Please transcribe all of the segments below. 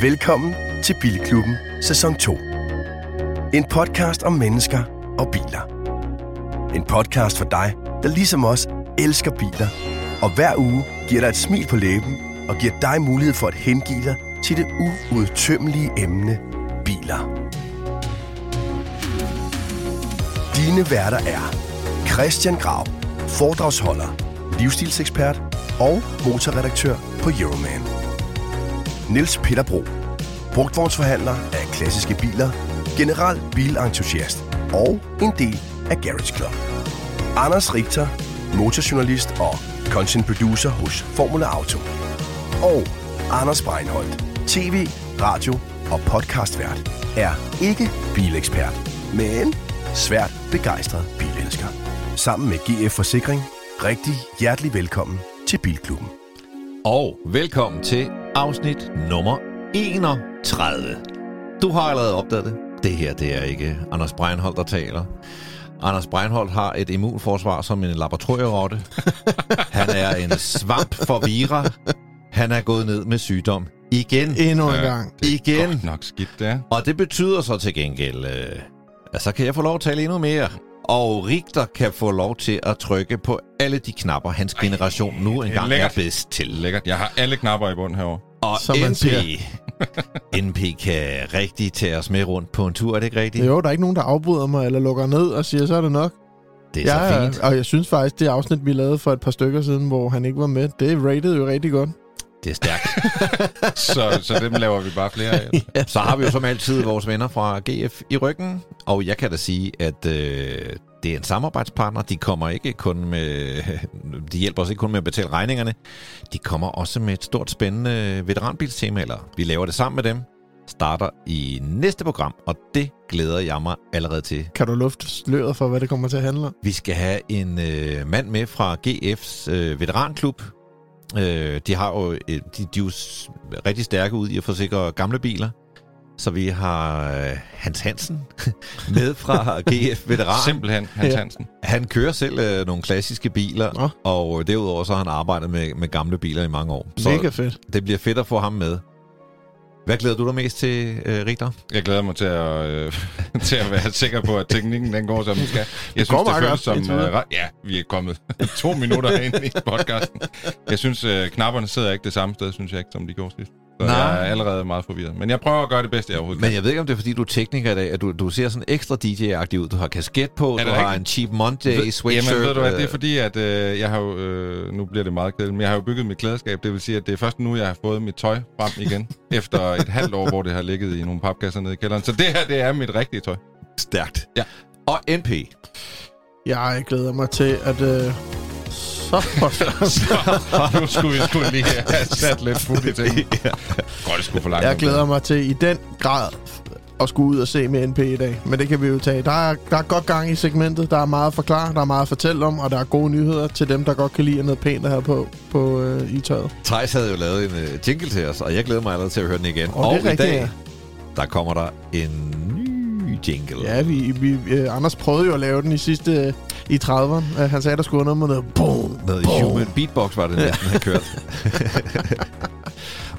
Velkommen til Bilklubben sæson 2. En podcast om mennesker og biler. En podcast for dig, der ligesom os elsker biler, og hver uge giver dig et smil på læben og giver dig mulighed for at hengive dig til det uudtømmelige emne biler. Dine værter er Christian Grav, foredragsholder, livsstilsekspert og motorredaktør på Euroman. Niels Peter Bro, brugtvognsforhandler af klassiske biler, general bilentusiast og en del af Garage Club. Anders Richter, motorjournalist og content producer hos Formula Auto. Og Anders Breinholt, tv, radio og podcastvært, er ikke bilekspert, men svært begejstret bilelsker. Sammen med GF Forsikring, rigtig hjertelig velkommen til Bilklubben. Og velkommen til afsnit nummer 31. Du har allerede opdaget det. Det her, det er ikke Anders Breinholt, der taler. Anders Breinholt har et immunforsvar som en laboratorierotte. Han er en svamp for vira. Han er gået ned med sygdom igen. Endnu en gang. Igen. Godt nok skidt, det er. Og det betyder så til gengæld, øh, at så kan jeg få lov at tale endnu mere. Og Richter kan få lov til at trykke på alle de knapper, hans generation nu er engang er lækkert. bedst til. Lækkert. Jeg har alle knapper i bunden herovre. Og Som NP. NP kan rigtig tage os med rundt på en tur, er det ikke rigtigt? Jo, der er ikke nogen, der afbryder mig eller lukker ned og siger, så er det nok. Det er så fint. Og jeg synes faktisk, det afsnit, vi lavede for et par stykker siden, hvor han ikke var med, det rated jo rigtig godt. Det er stærkt. Så, så dem laver vi bare flere af. Så har vi jo som altid vores venner fra GF i ryggen, og jeg kan da sige, at øh, det er en samarbejdspartner. De kommer ikke kun med, de hjælper os ikke kun med at betale regningerne, de kommer også med et stort spændende veteranbilstema, eller vi laver det sammen med dem, starter i næste program, og det glæder jeg mig allerede til. Kan du lufte sløret for, hvad det kommer til at handle om? Vi skal have en øh, mand med fra GF's øh, veteranklub. Øh, de har jo, øh, de, de er jo rigtig stærke ud i at forsikre gamle biler. Så vi har øh, Hans Hansen med fra GF Veteran. Simpelthen, Hans Ja. Hansen. Han kører selv øh, nogle klassiske biler, Nå. og derudover så har han arbejdet med, med gamle biler i mange år. Så Mega fedt. det bliver fedt at få ham med. Hvad glæder du dig mest til, øh, Richter? Jeg glæder mig til at, øh, til at være sikker på, at teknikken den går, som den skal. Jeg går synes, det føles som... Øh, ja, vi er kommet to minutter ind i podcasten. Jeg synes, øh, knapperne sidder ikke det samme sted, synes jeg ikke, som de går sidst. Så Nej. jeg er allerede meget forvirret. Men jeg prøver at gøre det bedste, jeg overhovedet Men jeg ved ikke, om det er, fordi du er tekniker i dag, at du, du ser sådan ekstra DJ-agtig ud. Du har kasket på, du det har rigtigt? en Cheap Monday sweatshirt. Jamen, ved du hvad, det er øh, fordi, at øh, jeg har jo, øh, nu bliver det meget kedeligt, men jeg har jo bygget mit klædeskab. Det vil sige, at det er først nu, jeg har fået mit tøj frem igen, efter et halvt år, hvor det har ligget i nogle papkasser nede i kælderen. Så det her, det er mit rigtige tøj. Stærkt. Ja. Og NP. Jeg glæder mig til, at... Øh, så for nu skulle vi skulle lige have sat lidt fod i tingene. Godt, det skulle for langt. Jeg glæder mig til i den grad at skulle ud og se med NP i dag. Men det kan vi jo tage. Der er, der er godt gang i segmentet. Der er meget at forklare, der er meget at fortælle om, og der er gode nyheder til dem, der godt kan lide noget pænt at have på, på øh, i tøjet. Thijs havde jo lavet en uh, jingle til os, og jeg glæder mig allerede til at høre den igen. Og Og, det er i rigtigt, dag, ja. der kommer der en ny jingle. Ja, vi, vi, øh, Anders prøvede jo at lave den i sidste øh, i 30'erne. Øh, han sagde, der skulle noget med noget boom, Noget boom. human beatbox var det næsten, han kørt.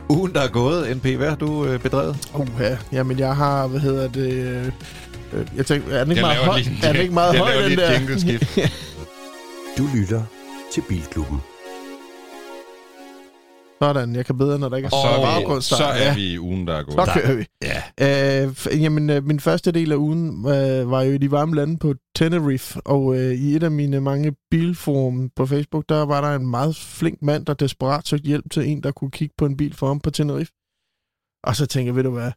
Ugen, der er gået, NP, hvad har du øh, bedrevet? Uh, ja. Jamen, jeg har, hvad hedder det... Øh, jeg tænkte, er den ikke Jeg meget laver høj? Er den ikke meget jeg høj, laver den lige et der? jingleskift. Du lytter til Bilklubben. Sådan, jeg kan bedre, når der ikke er så, er vi, baggrundsstøj. så er vi i ugen, der er gået. Så kører vi. Ja. Øh, jamen, øh, min første del af ugen øh, var jo i de varme lande på Tenerife, og øh, i et af mine mange bilforum på Facebook, der var der en meget flink mand, der desperat søgte hjælp til en, der kunne kigge på en bil for ham på Tenerife. Og så tænkte jeg, ved du hvad,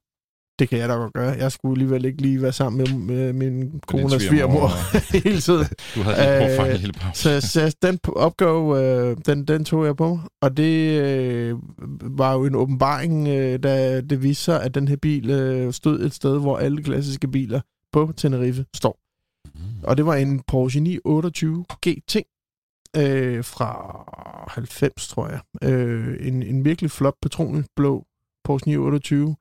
det kan jeg da godt gøre. Jeg skulle alligevel ikke lige være sammen med, med min kones svigermor hele tiden. Du havde en Øh, pause. Så, så den opgave, øh, den, den tog jeg på mig. Og det øh, var jo en åbenbaring, øh, da det viste sig, at den her bil øh, stod et sted, hvor alle klassiske biler på Tenerife står. Og det var en Porsche 928 GT øh, fra 90, tror jeg. Øh, en, en virkelig flot petrolblå Porsche 928.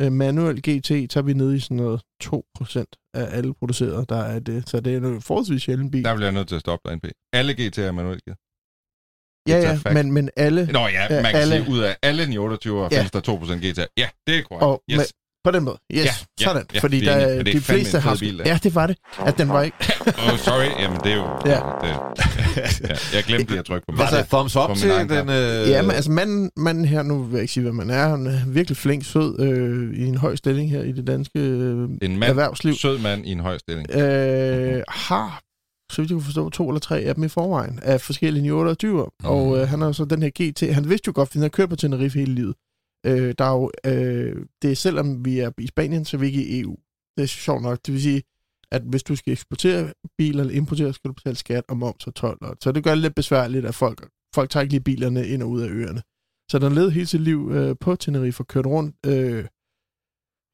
Øh, manuel GT tager vi ned i sådan noget 2% af alle producerede, der er det. Så det er en forholdsvis sjælden bil. Der bliver jeg nødt til at stoppe dig, NP. Alle GT'er er manuelt gear. Ja, ja, fact. men, men alle... Nå ja, man kan alle- sige, ud af alle 928 Ja. findes der 2% GTA. Ja, det er korrekt. Og yes. På den måde. Yes, Ja, ja, sådan. ja, Fordi det er der, enig. Er de fleste har... bil, ja, det var det. At den var ikke... Oh, sorry. Jamen, det er jo... Ja. Det, ja, jeg glemte lige at trykke på Var Altså, det thumbs up til den... Øh... Ja, men altså manden, manden her, nu vil jeg ikke sige, hvad man er, han er virkelig flink, sød, øh, i en høj stilling her i det danske øh, En mand, erhvervsliv. sød mand i en høj stilling. Øh, har, så vidt jeg kunne forstå, to eller tre af dem i forvejen, af forskellige 928 mm. Og øh, han har så den her GT, han vidste jo godt, at han har kørt på Tenerife hele livet. Øh, der er jo, øh, det er selvom vi er i Spanien, så er vi ikke i EU. Det er sjovt nok. Det vil sige, at hvis du skal eksportere biler eller importere, skal du betale skat og moms og tolv. Og, så det gør det lidt besværligt, at folk, folk tager ikke lige bilerne ind og ud af øerne. Så den levede hele sit liv øh, på Tenerife og kørte rundt. Øh,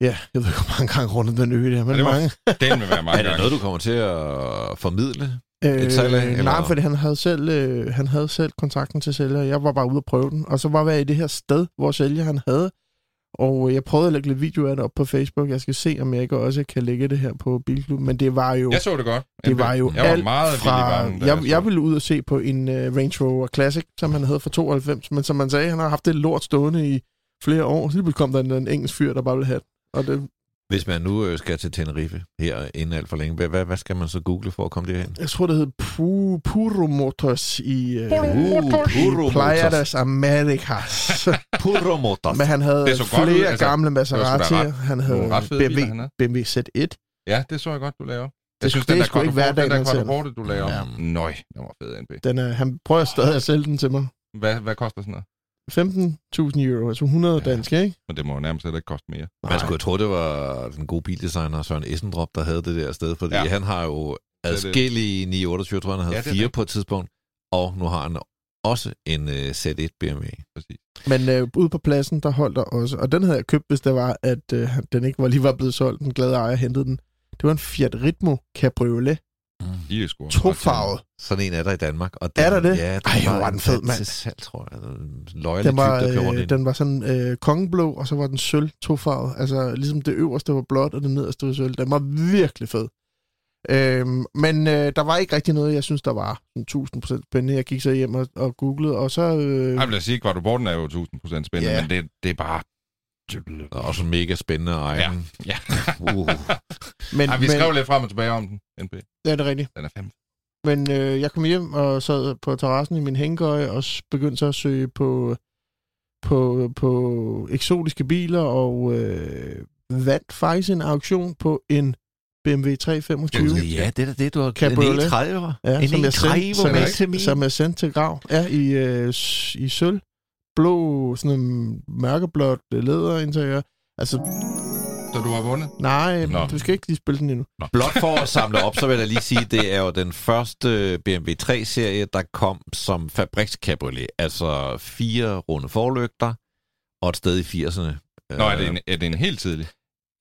ja, jeg ved ikke, hvor mange gange rundt den ø der, men det var- mange. Den vil være Er mange det gange. noget, du kommer til at formidle? Øh, af, eller? nej, fordi han havde, selv, øh, han havde selv kontakten til sælger. Jeg var bare ude og prøve den. Og så var jeg i det her sted, hvor sælger han havde. Og jeg prøvede at lægge lidt video af det op på Facebook. Jeg skal se, om jeg ikke også kan lægge det her på Bilklub. Men det var jo, Jeg så det godt. det var jo jeg var alt meget fra... varmen, jeg, så jeg ville ud og se på en uh, Range Rover Classic, som han havde for 92. Men som man sagde, han har haft det lort stående i flere år. Så lige kom der en, en engelsk fyr, der bare ville have det. Og det, Hvis man nu øh, skal til Tenerife her inden alt for længe, hvad- hvad, skal man så google for at komme derhen? jeg tror, det hed Pu, Puro Motors i, uh, Puro i Playa Motors. das Americas. Puro Motors. Men han havde Det godt ud, flere altså, gamle Maserati'er. Han havde fede biler, han BMW, havde. BMW Z1. Ja, det så jeg godt, du lavede. Det- Jeg synes, det den er der sgu ikke hverdagen, den der quadruporte, du lavede. Ja. Nøj, den var fed, NB. Den er, han prøver stadig at sælge den til mig. Hvad, hvad koster sådan noget? 15.000 euro, altså 100 Ja. danske, ikke? Men det må jo nærmest heller ikke koste mere. Man skulle jo tro, det var den gode bildesigner Søren Essendrop, der havde det der sted, fordi Ja. han har jo adskillige 928, tror jeg, han havde Ja, fire det. på et tidspunkt, og nu har han også en uh, Z1 BMW. Præcis. Men øh, ude på pladsen, der holdt der også, og den havde jeg købt, hvis det var, at øh, den ikke var lige var blevet solgt. Den glade ejer hentede den. Det var en Fiat Ritmo Cabriolet. De er sgu Tofarvet. Sådan en er der i Danmark. Og Er der det? Ja, den Ej, var en den fed, mand. til salg, tror jeg. Løjelig Den var, type, der øh, den var sådan øh, kongeblå, og så var den sølv tofarvet. Altså ligesom det øverste var blåt, og det nederste var sølv. Den var virkelig fed. Øhm, men øh, der var ikke rigtig noget, jeg synes, der var sådan 1000% spændende. Jeg gik så hjem og, og googlede, og så... Øh, Jeg vil da sige, at quadruporten er jo 1000% spændende, Ja. men det, det er bare... Og også mega spændende eje Ja. Ja. Uh. men, Ej, vi skrev lidt frem og tilbage om den, NB. Ja, det er rigtigt. Den er fandme. Men øh, jeg kom hjem og sad på terrassen i min hængekøje og s- begyndte så at søge på, på, på eksotiske biler og øh, vandt faktisk en auktion på en BMW 325. Ja, det er da det, du har Cabriolet. En E30'er. Ja, en som, jeg E30'er sendte, som, med jeg, termin. som jeg sendte til grav. Ja, i, øh, s- i sølv. Blå, sådan en mørkeblåt læderinteriør. Altså, Så du har vundet? nej, Nå. du skal ikke lige spille den endnu. Blot for at samle op, så vil jeg lige sige, det er jo den første BMW 3-serie, der kom som fabrikscabriolet. Altså fire runde forlygter og et sted i 80'erne. Nå, er det en, er det en helt tidlig?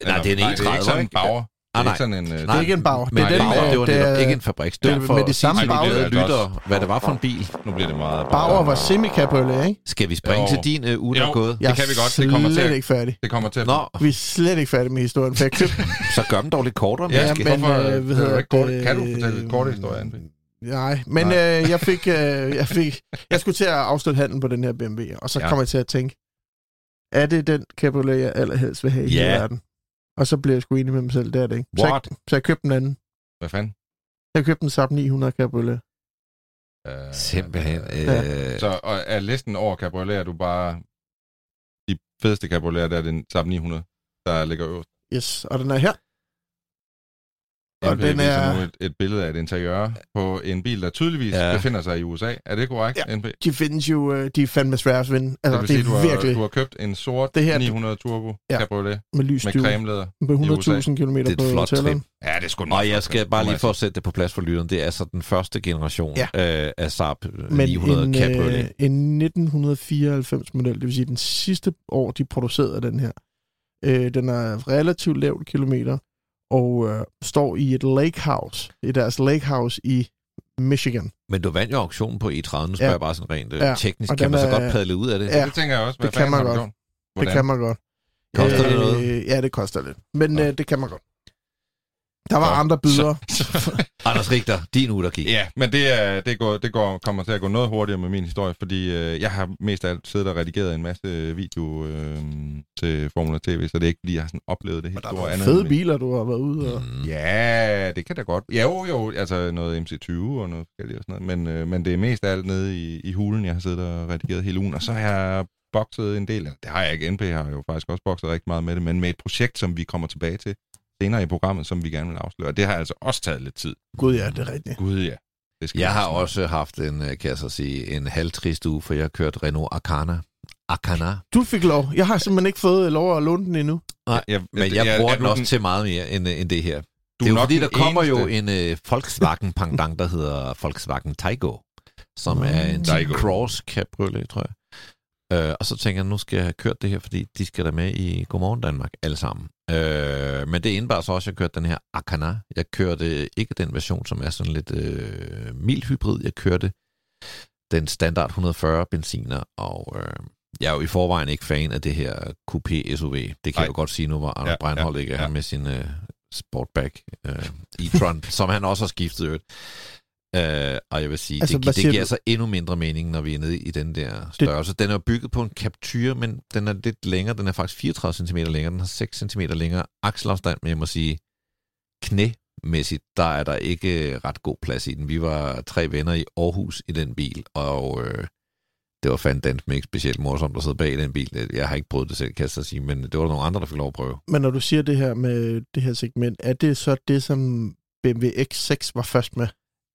Nej, det er en nej, det er ikke sådan en E30, bauer. Ah, Det er ikke sådan en... øh, Det er ikke en bag. Det er den, den, Bauer, øh, det var det netop er- ikke en fabriks. det er Det var med de samme at sige til de Bauer. glade lyttere, hvad det var for en bil. Nu bliver det meget... Bauer var semi-cabriolet, ikke? Skal vi springe Jo. til din uh, uge, der er gået? Jeg kan vi godt. Det kommer til slet ikke færdig. Det kommer til. Nå, Vi er slet ikke færdige med historien, for jeg købte... så gør den dog lidt kortere. Ja, måske. men- hvorfor- det er jo hedder ikke kort- det? kan du fortælle kort historie, NB? Nej, men Nej. øh, jeg fik... Øh, jeg fik... Jeg skulle til at afslutte handlen på den her BMW, og så Ja. ja. kom jeg til at tænke, er det den cabriolet, jeg allerhelst vil have i Ja. hele verden? Og så blev jeg sgu enig med mig selv, det er det ikke. Så What? jeg, så jeg købte en anden. Hvad fanden? Jeg købte en Saab 900 cabriolet. Øh, Simpelthen. Ja. Øh, Så og er listen over cabriolet, er du bare... De fedeste cabriolet, der er den Saab 900, der ligger øverst. Yes, og den er her. Og NP den er- nu et, et billede af et interiør på en bil, der tydeligvis Ja. befinder sig i USA. Er det korrekt, Ja. NP? De findes jo... Øh, de er fandme svære at vinde. Altså, det det, vil sige, er du virkelig har, du har købt en sort Det her- 900 Turbo Ja. cabriolet med lys med cremelæder. på 100.000 USA. km Det er et på flot tælleren. trip. Ja, det er sgu Og jeg skal bare lige for at sætte det på plads for lytteren, det er altså den første generation Ja. øh, af Saab Men 900 en, Cabriolet. øh, en 1994-model, det vil sige den sidste år, de producerede den her. Øh, den er relativt lavt kilometer, og øh, står i et lake house, i deres lake house i Michigan. Men du vandt jo auktionen på E30, nu spørger Ja. jeg bare sådan rent øh, Ja, teknisk. og Kan man så er- godt padle ud af det? Ja. Det tænker jeg også. Hvad det kan man godt. gjort? Det Hvordan? kan man godt. Koster det noget? Øh, ja, det koster lidt. Men øh, det kan man godt. Der var andre bydere. Anders Richter, din uge, der gik. Ja, men det, er, det, går, det går, kommer til at gå noget hurtigere med min historie, fordi øh, jeg har mest af alt siddet og redigeret en masse video øh, til Formula TV, så det er ikke fordi, jeg har sådan oplevet det helt Der store andet. fede biler, du har været ude og... Mm. Ja, det kan da godt. Ja, jo, jo, altså noget MC20 og noget forskelligt og sådan noget, men, øh, men det er mest af alt nede i, i hulen, jeg har siddet og redigeret hele ugen, og så har jeg bokset en del, eller det har jeg ikke, NP har jo faktisk også bokset rigtig meget med det, men med et projekt, som vi kommer tilbage til senere i programmet, som vi gerne vil afsløre, og det har altså også taget lidt tid. Gud ja, det er rigtigt. Gud ja. Det skal Jeg har også haft en, øh, kan jeg så sige, en halvtrist uge, for jeg har kørt Renault Arcana. Arcana. Du fik lov. Jeg har simpelthen ikke fået lov at låne den endnu. Nej, jeg, Men jeg er- bruger er den også til meget mere end, øh, end det her. Du det er jo nok fordi, den der kommer jo eneste- en uh, Volkswagen pendant, der hedder Volkswagen Taigo, som Mm. er en Taigo. Cross Cabriolet, tror jeg. Uh, og så tænker jeg, nu skal jeg have kørt det her, fordi de skal da med i Godmorgen Danmark, alle sammen. Uh, men det indebar så også, at jeg kørte den her Arcana. Jeg kørte ikke den version, som er sådan lidt uh, mild hybrid. Jeg kørte den standard 140 benziner, og uh, jeg er jo i forvejen ikke fan af det her Coupé SUV. Det kan Nej. jeg jo godt sige nu, hvor Anders Ja, Breinholt ja, ikke er ja. med sin uh, Sportback uh, e-tron, som han også har skiftet øvrigt. Uh, og jeg vil sige, Altså, altså, det, det giver du? så endnu mindre mening, når vi er nede i den der størrelse. Den er bygget på en Captur, men den er lidt længere. Den er faktisk 34 cm længere. Den har 6 cm længere akselafstand, men jeg må sige, knæmæssigt, der er der ikke ret god plads i den. Vi var tre venner i Aarhus i den bil, og øh, det var fandme ikke specielt morsomt at sidde bag i den bil. Jeg har ikke prøvet det selv, kan jeg så sige, men det var der nogle andre, der fik lov at prøve. Men når du siger det her med det her segment, er det så det, som BMW X6 var først med?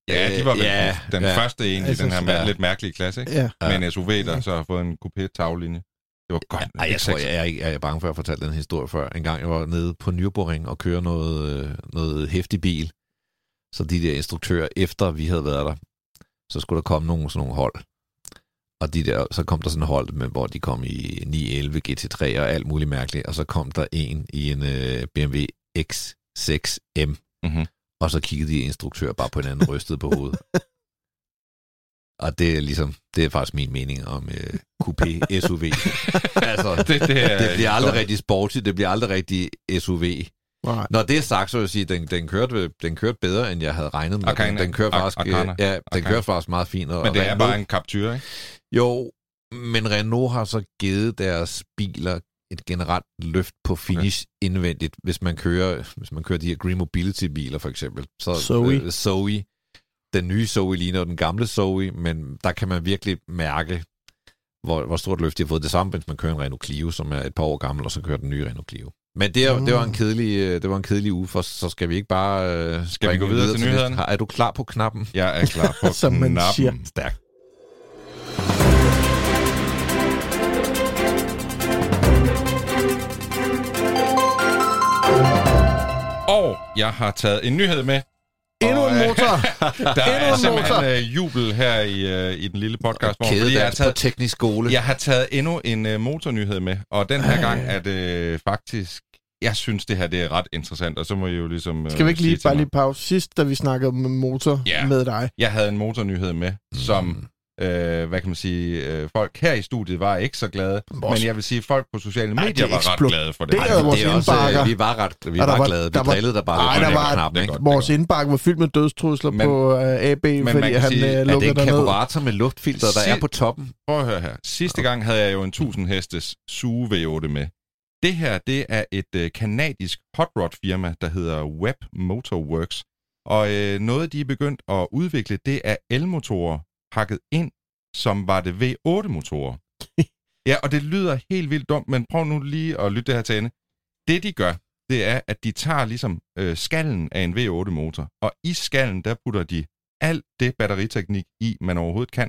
Ja, de var vel Ja, ja, den ja. første egentlig, Altså, den her ja. ja. lidt mærkelige klasse, ikke? Ja. Med en SUV, der så har fået en coupé-taglinje. Det var godt. Ej, jeg tror, jeg er, ikke, jeg er bange for at fortælle den historie før. En gang jeg var nede på Nürburgring og køre noget, øh, noget hæftig bil. Så de der instruktører, efter vi havde været der, så skulle der komme nogle sådan nogle hold. Og de der, så kom der sådan et hold, med, hvor de kom i 911 GT3 og alt muligt mærkeligt. Og så kom der en i en øh, BMW X6M. Mhm. Og så kiggede de instruktører bare på hinanden rystede på hovedet. Og det er ligesom, det er faktisk min mening om øh, coupé SUV. altså, det, det, er det bliver aldrig godt. rigtig sporty, det bliver aldrig rigtig SUV. Nej. Når det er sagt, så vil jeg sige, at den, den, kørte, den kørte bedre, end jeg havde regnet med. Arcana. Den, den kørte faktisk, Arcana. ja, den Arcana. kørte faktisk meget fint. Og, Men det er Renault- bare en Captur, ikke? Jo, men Renault har så givet deres biler et generelt løft på finish okay. indvendigt, hvis man kører, hvis man kører de her Green Mobility biler for eksempel. Så Zoe. Øh, Zoe. Den nye Zoe ligner den gamle Zoe, men der kan man virkelig mærke, hvor, hvor stort løft de har fået. Det samme, hvis man kører en Renault Clio, som er et par år gammel, og så kører den nye Renault Clio. Men det, er, Mm. det, var en kedelig, øh, det var en kedelig uge, for så skal vi ikke bare øh, Skal vi gå videre til næste? nyhederne? Har- Er du klar på knappen? Jeg er klar på Som man knappen. siger. Stærkt. Jeg har taget en nyhed med. Endnu en øh, motor! Der Endnu er en simpelthen motor. øh, jubel her i, øh, i den lille podcast. hvor- Kæde fordi jeg har på taget, teknisk skole. jeg har taget endnu en øh, motornyhed med. Og den her gang er det faktisk... Jeg synes, det her det er ret interessant, og så må I jo ligesom... Skal vi ikke lige bare lige pause? Sidst, da vi snakkede om motor Ja. med dig. Jeg havde en motornyhed med, som, øh, hvad kan man sige, øh, folk her i studiet var ikke så glade, Vores- men jeg vil sige, at folk på sociale Ej, medier det var ret glade for det. det Ej, vores det er også, indbakker. øh, vi var ret vi var, var- glade. Vi der var- drillede der bare Ej, der var- knappen, det ikke? godt. det Vores indbakke var fyldt med dødstrusler Men- på uh, AB, man fordi han sige, uh, er Er det lukkede en derned. karburator med luftfilter, der er på toppen? Prøv at høre her. Sidste gang havde jeg jo en 1000 hestes Suge V8 med. Det her, det er et øh, kanadisk hot rod firma, der hedder Web Motorworks. Og øh, noget, de er begyndt at udvikle, det er elmotorer pakket ind, som var det V8-motorer. ja, og det lyder helt vildt dumt, men prøv nu lige at lytte det her til ende. Det, de gør, det er, at de tager ligesom øh, skallen af en V8-motor, og i skallen, der putter de alt det batteriteknik i, man overhovedet kan.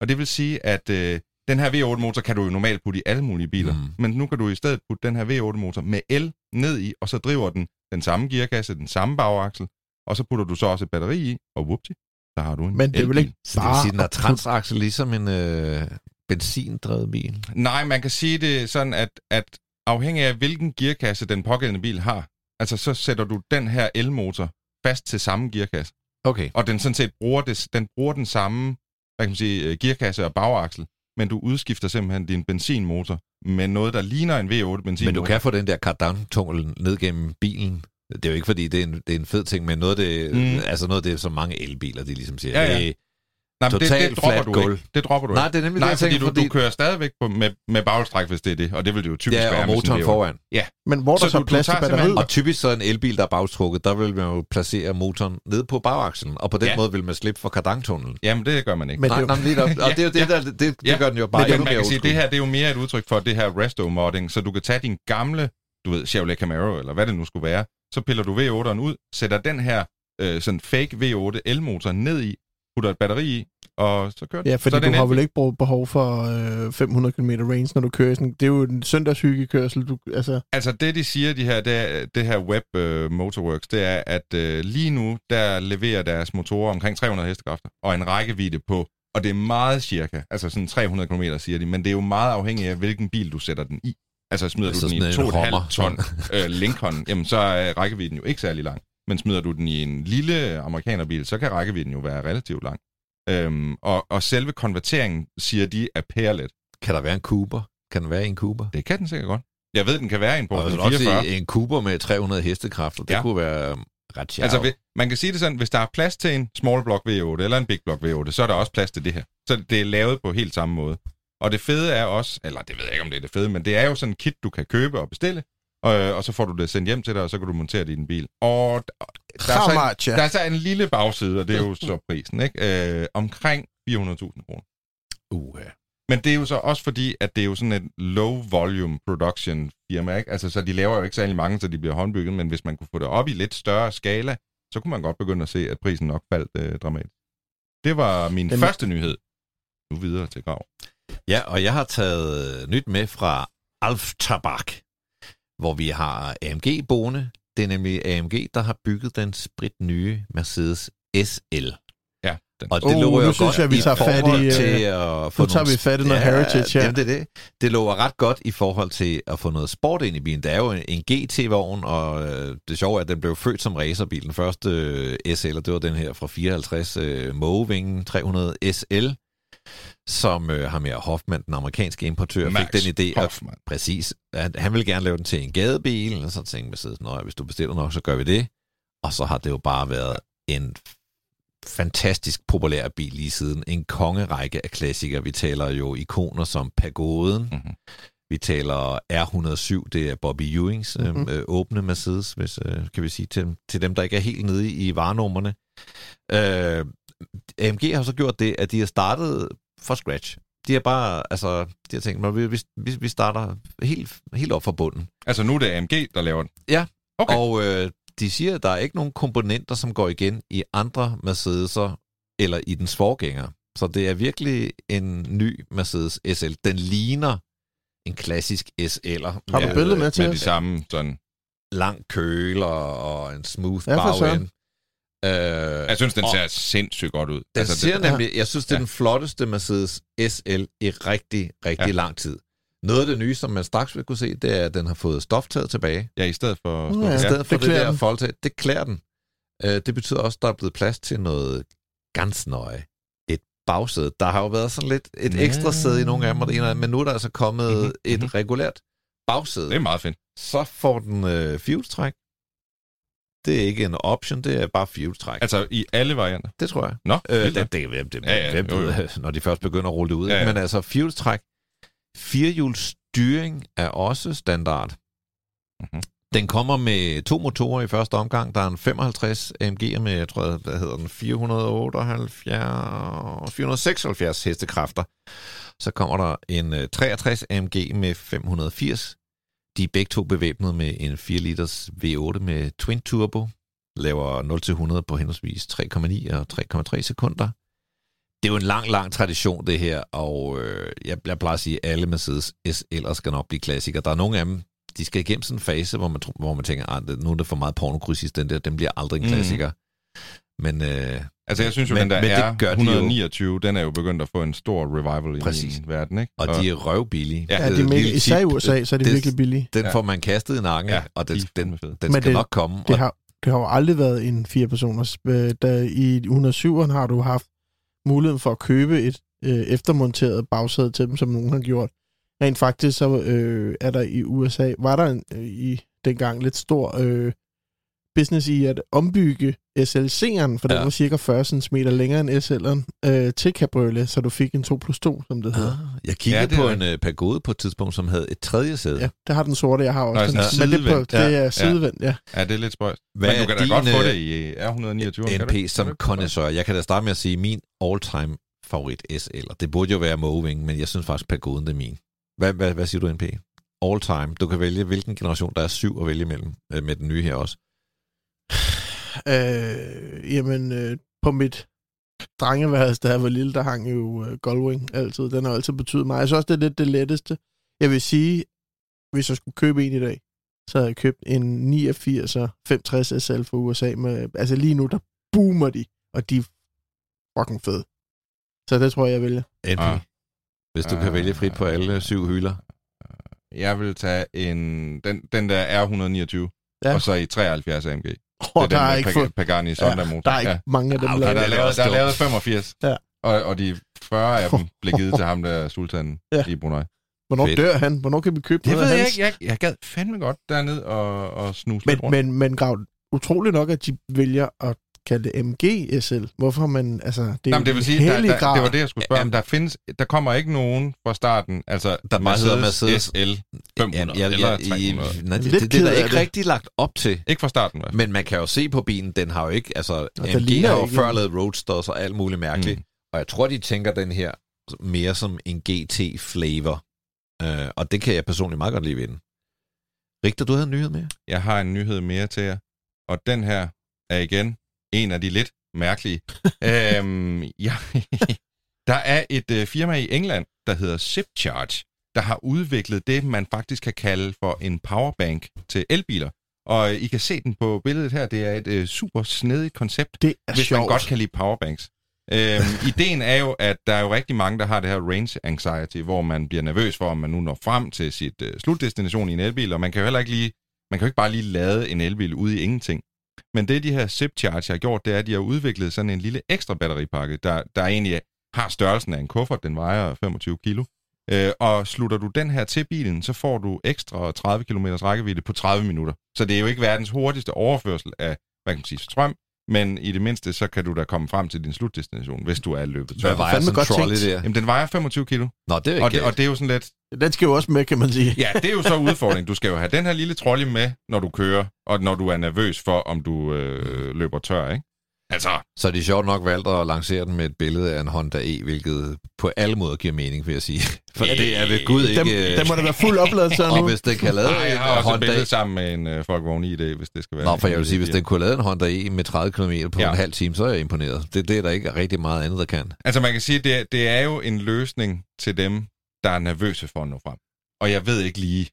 Og det vil sige, at øh, den her V8-motor kan du jo normalt putte i alle mulige biler, Mm. men nu kan du i stedet putte den her V8-motor med el ned i, og så driver den den samme gearkasse, den samme bagaksel, og så putter du så også et batteri i, og whoopty, så har du en Men det er vel ikke Så det vil sige, den er transaksel ligesom en øh, benzindrevet bil. Nej, man kan sige det sådan, at, at afhængig af hvilken gearkasse den pågældende bil har, altså så sætter du den her elmotor fast til samme gearkasse. Okay. Og den sådan set bruger, det, den bruger den samme hvad kan man sige, øh, gearkasse og bagaksel, men du udskifter simpelthen din benzinmotor med noget, der ligner en V8 benzinmotor. Men du kan få den der kardan-tunnel ned gennem bilen. Det er jo ikke, fordi det er en, det er en fed ting, men noget af det, Mm. altså noget af det, som mange elbiler, de ligesom siger, Ja, ja. "Hey, Nej, men det, Totalt det dropper du gulv. ikke. Det dropper du Nej, ikke. det er nemlig Nej, det, jeg fordi, tænker, du, fordi du kører stadigvæk på, med, med bagstræk, hvis det er det, og det vil det jo typisk ja, være og med motoren foran. Men hvor er Så der så du- plads til batteriet? Og typisk så en elbil, der er bagtrukket, der vil man jo placere motoren ned på bagakslen, og på den Ja. ja. måde vil man slippe for kardantunnelen. Jamen, det gør man ikke. Men Nej, det er jo- men lige op. Og det er jo det, Ja. der, det, det Ja. gør den jo bare Men endnu man kan sige, det her det er jo mere et udtryk for det her resto-modding, så du kan tage din gamle, du ved, Chevrolet Camaro, eller hvad det nu skulle være, så piller du V8'eren ud, sætter den her øh, sådan fake V8 elmotor ned i, putter et batteri i, og så kører den. Ja, så fordi er du har vel ikke brug- behov for øh, 500 km range, når du kører sådan. Det er jo en søndagshyggekørsel. Du, altså, Altså det, de siger, de her, det, er, det her Web uh, Motorworks, det er, at uh, lige nu, der leverer deres motorer omkring 300 hestekræfter, og en rækkevidde på, og det er meget cirka, altså sådan 300 km, siger de, men det er jo meget afhængigt af, hvilken bil du sætter den i. Altså smider Altså du den i sådan en en Hummer, 2,5 ton øh, Lincoln, jamen så er rækkevidden jo ikke særlig lang. Men smider du den i en lille amerikanerbil, så kan rækkevidden jo være relativt lang. Øhm, og, og selve konverteringen, siger de, er pærlet. Kan der være en Cooper? Kan den være en Cooper? Det kan den sikkert godt. Jeg ved, den kan være en på Og jeg en vil også 44. sige, en Cooper med 300 hestekræfter, det Ja. kunne være ret sjovt. Altså, man kan sige det sådan, hvis der er plads til en small block V8 eller en big block V8, så er der også plads til det her. Så det er lavet på helt samme måde. Og det fede er også, eller det ved jeg ikke, om det er det fede, men det er jo sådan en kit, du kan købe og bestille, og, og så får du det sendt hjem til dig, og så kan du montere det i din bil. Og der, der, er, så en, der er så en lille bagside, og det er jo så prisen, ikke? Øh, omkring 400.000 kroner. Uh, Men det er jo så også fordi, at det er jo sådan et low volume production firma, ikke? Altså, så de laver jo ikke særlig mange, så de bliver håndbygget, men hvis man kunne få det op i lidt større skala, så kunne man godt begynde at se, at prisen nok faldt øh, dramatisk. Det var min Den... første nyhed. Nu videre til Grav. Ja, og jeg har taget øh, nyt med fra Alf Tabak, hvor vi har AMG boende. Det er nemlig AMG, der har bygget den sprit nye Mercedes SL. Ja, den. Og det lover nu jo synes godt jeg, vi i tager fat i, øh, til at få nu tager vi fat i noget heritage her. Jamen, det er det. Det lover ret godt i forhold til at få noget sport ind i bilen. Der er jo en, en GT-vogn, og øh, det sjove er, at den blev født som racerbil. Den første SL, og det var den her fra 54 øh, Moving 300 SL, som øh, har med Hoffman, den amerikanske importør, Max fik den idé at Hoffman. Præcis. At han ville gerne lave den til en gadebil, og så tænkte Mercedes, at hvis du bestiller nok, så gør vi det. Og så har det jo bare været en fantastisk populær bil lige siden. En kongerække af klassikere. Vi taler jo ikoner som Pagoden. Mhm. Vi taler R107, det er Bobby Ewings mm-hmm. Mhm. øh, åbne Mercedes, hvis, øh, kan vi sige, til, til dem, der ikke er helt nede i, i varenummerne. Øh, AMG har så gjort det, at de har startet fra scratch. De har bare, altså, de har tænkt, "Nå, vi, vi, vi starter helt, helt op fra bunden. Altså, nu er det AMG, der laver den. Ja. Okay. Og øh, de siger, at der er ikke nogen komponenter, som går igen i andre Mercedes'er eller i dens forgænger. Så det er virkelig en ny Mercedes SL. Den ligner en klassisk SL'er. Har du billedet med til Med de samme sådan... Lang køler og en smooth Ja, bagend. Øh, Jeg synes, den ser sindssygt godt ud. Den altså, siger det, nemlig, jeg synes, det er Ja. den flotteste Mercedes SL i rigtig, rigtig Ja. lang tid. Noget af det nye, som man straks vil kunne se, det er, at den har fået stoftaget tilbage. Ja, i stedet for... Ja, I stedet for det det, der den. foldtag. Det klæder den. Øh, det betyder også, at der er blevet plads til noget ganz nøje. Et bagsæde. Der har jo været sådan lidt et Ja. ekstra sæde i nogle af dem, og det ene men nu er der altså kommet Mhm, mm-hmm. et mhm. regulært bagsæde. Det er meget fedt. Så får den øh, fjulstræk. Det er ikke en option, det er bare fjulstræk. Altså, i alle varianter. Det tror jeg. Nå, Øh, det, det, det, det, Ja, ja, hvem jo, jo. når de først begynder at rulle det ud. Ja, Ja. Men altså, fjulstræk, firehjulsstyring er også standard. Mhm. Den kommer med to motorer i første omgang. Der er en 55 AMG med, jeg tror, hvad hedder den, 478, 476 hestekræfter. Så kommer der en øh, 63 AMG med 580. De er begge to bevæbnet med en 4 liters V8 med twin turbo. Laver 0-100 på henholdsvis 3,9 og 3,3 sekunder. Det er jo en lang, lang tradition, det her, og øh, jeg, jeg plejer at sige, at alle Mercedes SL'er skal nok blive klassikere. Der er nogle af dem, de skal igennem sådan en fase, hvor man, hvor man tænker, at nu er det for meget pornokrydsis, den der, den bliver aldrig en Mhm. klassiker. Men øh, Altså, jeg synes jo, Men- den der men det er gør de jo. 129, den er jo begyndt at få en stor revival i Præcis. min verden, ikke? og de er røvbillige. Ja, Ja, de er mega, især i USA, så er de det- virkelig billige. Den Ja. får man kastet i nakken, Ja, og den, de den, den Men skal det- nok komme. Det og har, det har jo aldrig været en fire-personers. Øh, Da I 107'eren har du haft muligheden for at købe et øh, eftermonteret bagsæde til dem, som nogen har gjort. Rent faktisk så øh, er der i USA, var der en, øh, i dengang lidt stor øh, business i at ombygge SLC'eren, for ja. den Ja. var cirka 40 cm længere end SL'eren, øh, til cabriolet, så du fik en 2 plus 2, som det hedder. Ah, jeg kiggede Ja, på en uh, pagode på et tidspunkt, som havde et tredje sæde. Ja, det har den sorte, jeg har også. Nå, den, men det, er på, sidevendt. det er sidevendt, ja. Ja, det er lidt spøjst. Hvad Men du kan da godt få øh, det i R129. kan du som connoisseur. Jeg kan da starte med at sige, min all-time favorit SL, og det burde jo være Moving, men jeg synes faktisk, pagoden er min. Hvad, hvad, hvad siger du, NP? All-time. Du kan vælge, hvilken generation der er syv at vælge mellem øh, med den nye her også. Øh, jamen, øh, på mit drengeværelse, da jeg var lille, der hang jo øh, Goldwing altid. Den har altid betydet mig. Jeg synes også, det er lidt det letteste. Jeg vil sige, hvis jeg skulle købe en i dag, så havde jeg købt en 89 560 SL fra USA. Med, altså lige nu, der boomer de, og de er fucking fede. Så det tror jeg, jeg vælger. Ah. Hvis du kan vælge frit på alle syv hylder. Jeg vil tage en, den, den der R129, Ja. og så i 73 AMG. Det Og er der er ikke Pag- Pagani Sonda ja, der er ikke Ja. mange af dem, Ah, der er, det lavet, der er lavet 85, Ja. og, og de 40 af dem blev givet til ham der sultanen Ja. i Brunei. Hvornår Fedt. dør han? Hvornår kan vi købe Det noget ved af jeg hans? ikke. Jeg, jeg gad fandme godt derned og, og snuse Men, lidt rundt. men, men Grav, utroligt nok, at de vælger at kalde det MG SL. Hvorfor man, altså, det er Jamen, det vil sige, der, der, grad. det var det, jeg skulle spørge om. Der, findes, der kommer ikke nogen fra starten, altså Der bare hedder Mercedes. SL 500 Jamen, eller 300. nej, det, det, det er der ikke det. rigtig lagt op til. Ikke fra starten, hvad? Men man kan jo se på bilen, den har jo ikke, altså Og ligner har jo ikke før lavet roadsters og alt muligt mærkeligt. Mm. Og jeg tror, de tænker den her mere som en GT-flavor. Uh, og det kan jeg personligt meget godt lide ved den. Richter, du havde en nyhed med? Jeg har en nyhed mere til jer, og den her er igen en af de lidt mærkelige. øhm, ja, der er et øh, firma i England, der hedder Zipcharge, der har udviklet det, man faktisk kan kalde for en powerbank til elbiler. Og øh, I kan se den på billedet her. Det er et øh, super snedigt koncept, Det er hvis sjovt. man godt kan lide powerbanks. Øhm, ideen er jo, at der er jo rigtig mange, der har det her range anxiety, hvor man bliver nervøs for, om man nu når frem til sit øh, slutdestination i en elbil, og man kan jo heller ikke lige, man kan jo ikke bare lige lade en elbil ude i ingenting. Men det, de her Zipcharge har gjort, det er, at de har udviklet sådan en lille ekstra batteripakke, der, der egentlig har størrelsen af en kuffert, den vejer 25 kilo. Øh, og slutter du den her til bilen, så får du ekstra 30 km rækkevidde på 30 minutter. Så det er jo ikke verdens hurtigste overførsel af, hvad kan man sige, strøm, men i det mindste, så kan du da komme frem til din slutdestination, hvis du er løbet tør. Hvad vejer sådan godt trolley der? Jamen, den vejer 25 kilo, Nå, det er og ikke det, og det er jo sådan lidt... Den skal jo også med, kan man sige. Ja, det er jo så udfordringen. Du skal jo have den her lille trolley med, når du kører, og når du er nervøs for, om du øh, løber tør, ikke? Altså, Så er de sjovt nok valgt at lancere den med et billede af en Honda E, hvilket på alle måder giver mening, vil jeg sige. For det er ved Gud ikke... Dem, øh, dem må da være fuld opladelse og nu. hvis den kan lade nej, jeg en har også et Honda billede sammen med en øh, Volkswagen ID, hvis det skal være... Nå, for jeg vil sige, hvis det den kunne lade en Honda E med 30 km på Ja. ja. en halv time, så er jeg imponeret. Det, det er der ikke rigtig meget andet, der kan. Altså, man kan sige, det, er- det er jo en løsning til dem, der er nervøse for at nå frem. Og jeg ved ikke lige...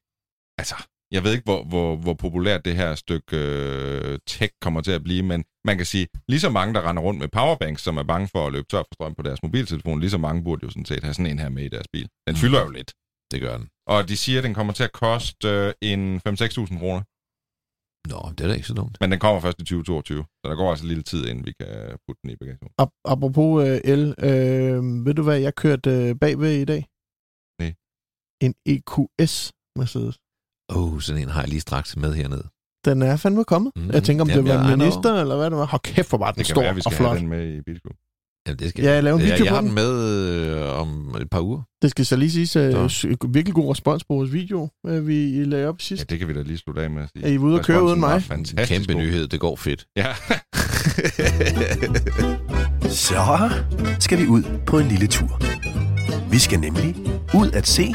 Altså, jeg ved ikke, hvor, hvor, hvor populært det her stykke øh, tech kommer til at blive, men man kan sige, lige så mange, der render rundt med powerbanks, som er bange for at løbe tør for strøm på deres mobiltelefon, lige så mange burde jo sådan set have sådan en her med i deres bil. Den fylder jo lidt. Det gør den. Og de siger, at den kommer til at koste øh, en 5-6.000 kroner, Nå, det er da ikke så dumt. men den kommer først i 2022, så der går altså lidt tid, inden vi kan putte den i bagagen. Ap- apropos øh, el, øh, ved du hvad jeg kørte øh, bagved i dag? Nej. En EQS Mercedes. Åh, oh, sådan en har jeg lige straks med hernede. Den er fandme kommet. Mm. Jeg tænker, om Jamen, det var jeg en er minister, eller hvad det var. Hold kæft, hvor var den Det kan stor være, vi og skal flot. have den med i bilklub. Jamen, det skal Ja, jeg en jeg, video jeg på har den. med øh, om et par uger. Det skal så lige siges, øh, virkelig god respons på vores video, øh, vi lagde op sidst. Ja, det kan vi da lige slutte af med at sige. Er I ude at køre uden mig? Fantastisk Kæmpe god. nyhed, det går fedt. Ja. Så skal vi ud på en lille tur. Vi skal nemlig ud at se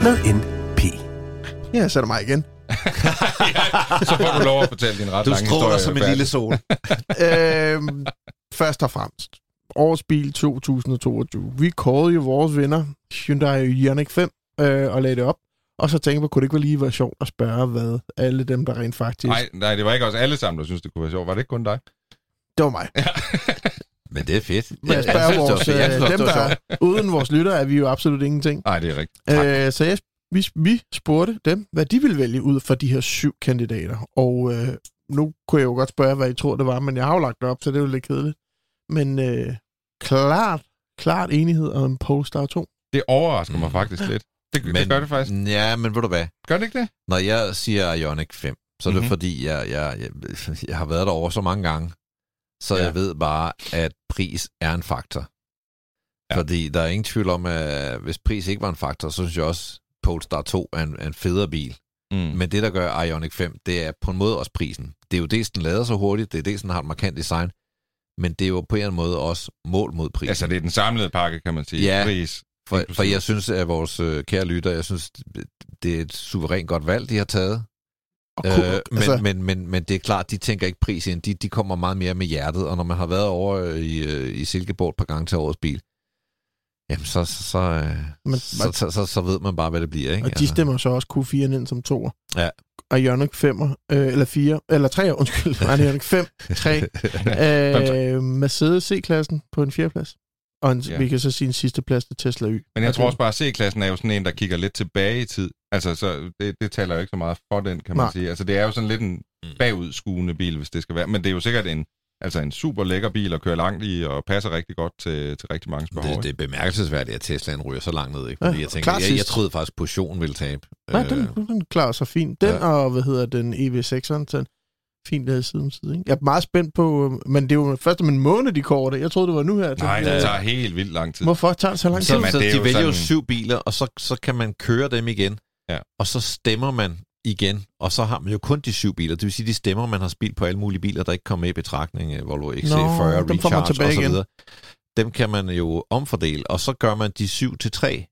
med NP. Ja, så er det mig igen. så får du lov at fortælle din ret Du lange stråler historie. som en lille sol. øhm, først og fremmest. Årets bil 2022. Vi kårede jo vores vinder, Hyundai Ioniq 5, øh, og lagde det op. Og så tænkte jeg, kunne det ikke lige være sjovt at spørge, hvad alle dem, der rent faktisk... Nej, nej, det var ikke os alle sammen, der synes det kunne være sjovt. Var det ikke kun dig? Det var mig. Men det er fedt. Men jeg Jeg spørger synes, det var vores, fedt. Jeg øh, synes dem, der er uden vores lytter, er vi jo absolut ingenting. Nej, det er rigtigt. Øh, så jeg, vi, vi spurgte dem, hvad de ville vælge ud fra de her syv kandidater. Og øh, nu kunne jeg jo godt spørge, hvad I tror, det var, men jeg har jo lagt det op, så det er jo lidt kedeligt. Men øh, klart, klart enighed om Polestar 2. Det overrasker mig faktisk lidt. Det, Men, det gør det faktisk. Ja, men ved du hvad? Gør det ikke det? Når jeg siger Ioniq 5, så er det Mhm. fordi, jeg, jeg, jeg, jeg har været derovre så mange gange, så Ja. jeg ved bare, at pris er en faktor. Ja. Fordi der er ingen tvivl om, at hvis pris ikke var en faktor, så synes jeg også, Polestar 2 er en, er en federe bil. Mm. Men det, der gør Ioniq 5, det er på en måde også prisen. Det er jo dels, den lader så hurtigt, det er dels, den har et markant design, men det er jo på en eller anden måde også mål mod prisen. Altså, det er den samlede pakke, kan man sige. Ja. Pris. For, Inklusive. for jeg synes, at vores øh, kære lytter, jeg synes, det er et suverænt godt valg, de har taget. Og Øh, men, altså, men, men, men det er klart, de tænker ikke pris ind. De, de kommer meget mere med hjertet, og når man har været over i, øh, i Silkeborg et par gange til årets bil, jamen så, så, så, øh, Men- så, så, så, så ved man bare, hvad det bliver. Ikke? og de stemmer så også Q4 ind som toer. Ja. Og Ioniq 5'er, øh, eller 4, eller 3'er, undskyld, nej, Ioniq 5, 3, øh, Mercedes C-klassen på en fjerdeplads. Og en, Ja. vi kan så sige en sidste plads til Tesla Y. Men jeg Altså, tror også bare, at C-klassen er jo sådan en, der kigger lidt tilbage i tid. Altså, så det, det taler jo ikke så meget for den, kan man Nej. sige. Altså, det er jo sådan lidt en bagudskuende bil, hvis det skal være. Men det er jo sikkert en, altså en super lækker bil at køre langt i, og passer rigtig godt til, til rigtig mange behov. det, det er bemærkelsesværdigt, at Teslaen ryger så langt ned. Ikke? Ja, Fordi jeg, tænker, jeg, jeg troede faktisk, at Position ville tabe. Nej, Øh, den, den klarer sig fint. Den Ja. og, hvad hedder den, EV6'eren, den fint der side om side. Ikke? Jeg er meget spændt på, øh, men det er jo først om en måned, de kårer det. Jeg troede, det var nu her. Nej, det, øh, tager helt vildt lang tid. Hvorfor tager det så lang Så, tid? Så det er de jo vælger jo sådan- syv biler, og så, så kan man køre dem igen. Ja. Og så stemmer man igen, og så har man jo kun de syv biler. Det vil sige, de stemmer, man har spildt på alle mulige biler, der ikke kommer med i betragtning. øh, Volvo XC40, Nå, dem får man Recharge så igen. videre. Dem kan man jo omfordele, og så gør man de syv til tre,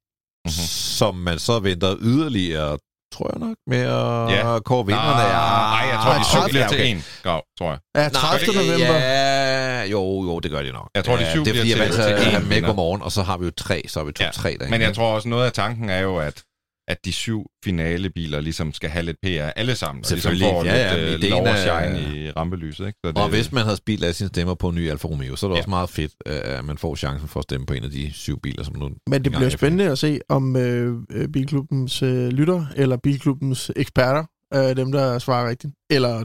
Mhm. som man så venter yderligere, tror jeg nok, med at Ja. ja. kåre vinderne. Nej, jeg tror, Nej, de syv bliver til en grav, tror jeg. Ja, 30. Nej, november. Ja, jo, jo, det gør de nok. Jeg tror, de Ja, syv Det er fordi, jeg bliver er til- til én med godmorgen, og så har vi jo tre, så har vi to, Ja, tre derinde. Men jeg tror også, noget af tanken er jo, at at de syv finalebiler ligesom skal have lidt PR alle sammen, og ligesom Selvfølgelig. får Ja, ja, lidt øh, ideen lov og er- i rampelyset. Ikke? Så det, Og hvis man havde spildt af sine stemmer på en ny Alfa Romeo, så er det Ja. ja. også meget fedt, øh, at man får chancen for at stemme på en af de syv biler, som nu... Men det bliver er spændende at se, om øh, øh, Bilklubbens øh, lytter, eller Bilklubbens eksperter, øh, dem der svarer rigtigt, eller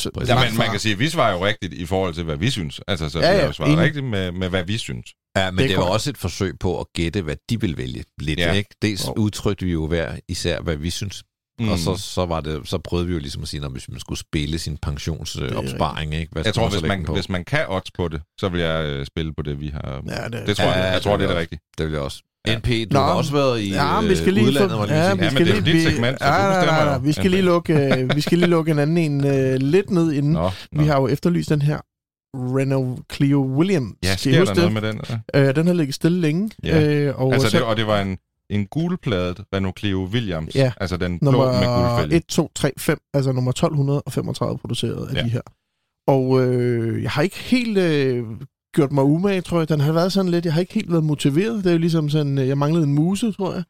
så. Ja, men man kan sige, at vi svarer jo rigtigt i forhold til, hvad vi synes. Altså, så Ja, ja, vi har jo svaret enig. rigtigt med, med, hvad vi synes. Ja, men Det det, korrekt. også et forsøg på at gætte, hvad de vil vælge lidt, Ja. ikke? Dels Jo. udtrykte vi jo hver især, hvad vi synes, mm. og så, så, var det, så prøvede vi jo ligesom at sige, hvis man skulle spille sin pensionsopsparing, ikke? Hvad jeg tror, så hvis man, på? hvis man kan odds på det, så vil jeg øh, spille på det, vi har. Ja, det, Det tror jeg. Ja, Jeg det tror, vil det er det jeg rigtige. Det vil jeg også. Ja. NP, du Nå, har også været i Ja, vi skal øh, lige udlandet, lige ja, ja, vi men skal det er lige, vi, segment, ja, nej, jo. nej, vi skal Ja, lige lukke, øh, vi skal lige lukke en anden en øh, lidt ned inden. Nå, nå. Vi har jo efterlyst den her Renault Clio Williams. Ja, sker der noget med den? eller? Øh, den har ligget stille længe. Ja. Øh, og Altså, så, det, og det var en, en gulpladet Renault Clio Williams. Ja. Altså den blå nummer med guldfælge. 1, 2, 3, 5, altså nummer 1235 produceret af Ja. ja. de her. Og øh, jeg har ikke helt øh, gjort mig umage, tror jeg. Den har været sådan lidt, jeg har ikke helt været motiveret. Det er jo ligesom sådan, øh, jeg manglede en muse, tror jeg.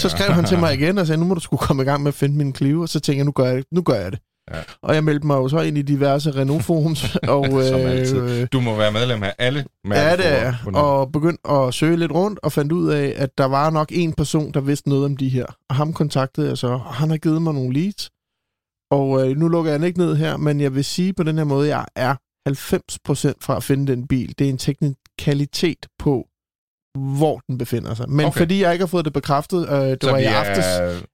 Så skrev han til mig igen og sagde, nu må du skulle komme i gang med at finde min Clio. Og så tænkte jeg, nu gør jeg, det. nu gør jeg det. Ja. Og jeg meldte mig jo så ind i diverse Renault-forums. og, Som altid. øh, Du må være medlem af alle Ja, mærkeforer det er. Og begyndte at søge lidt rundt, og fandt ud af, at der var nok en person, der vidste noget om de her. Og ham kontaktede jeg så, og han har givet mig nogle leads. Og øh, nu lukker jeg den ikke ned her, men jeg vil sige på den her måde, jeg er 90% fra at finde den bil. Det er en teknikalitet på, hvor den befinder sig. Men Okay. fordi jeg ikke har fået det bekræftet, øh, det Så var i er- aftes,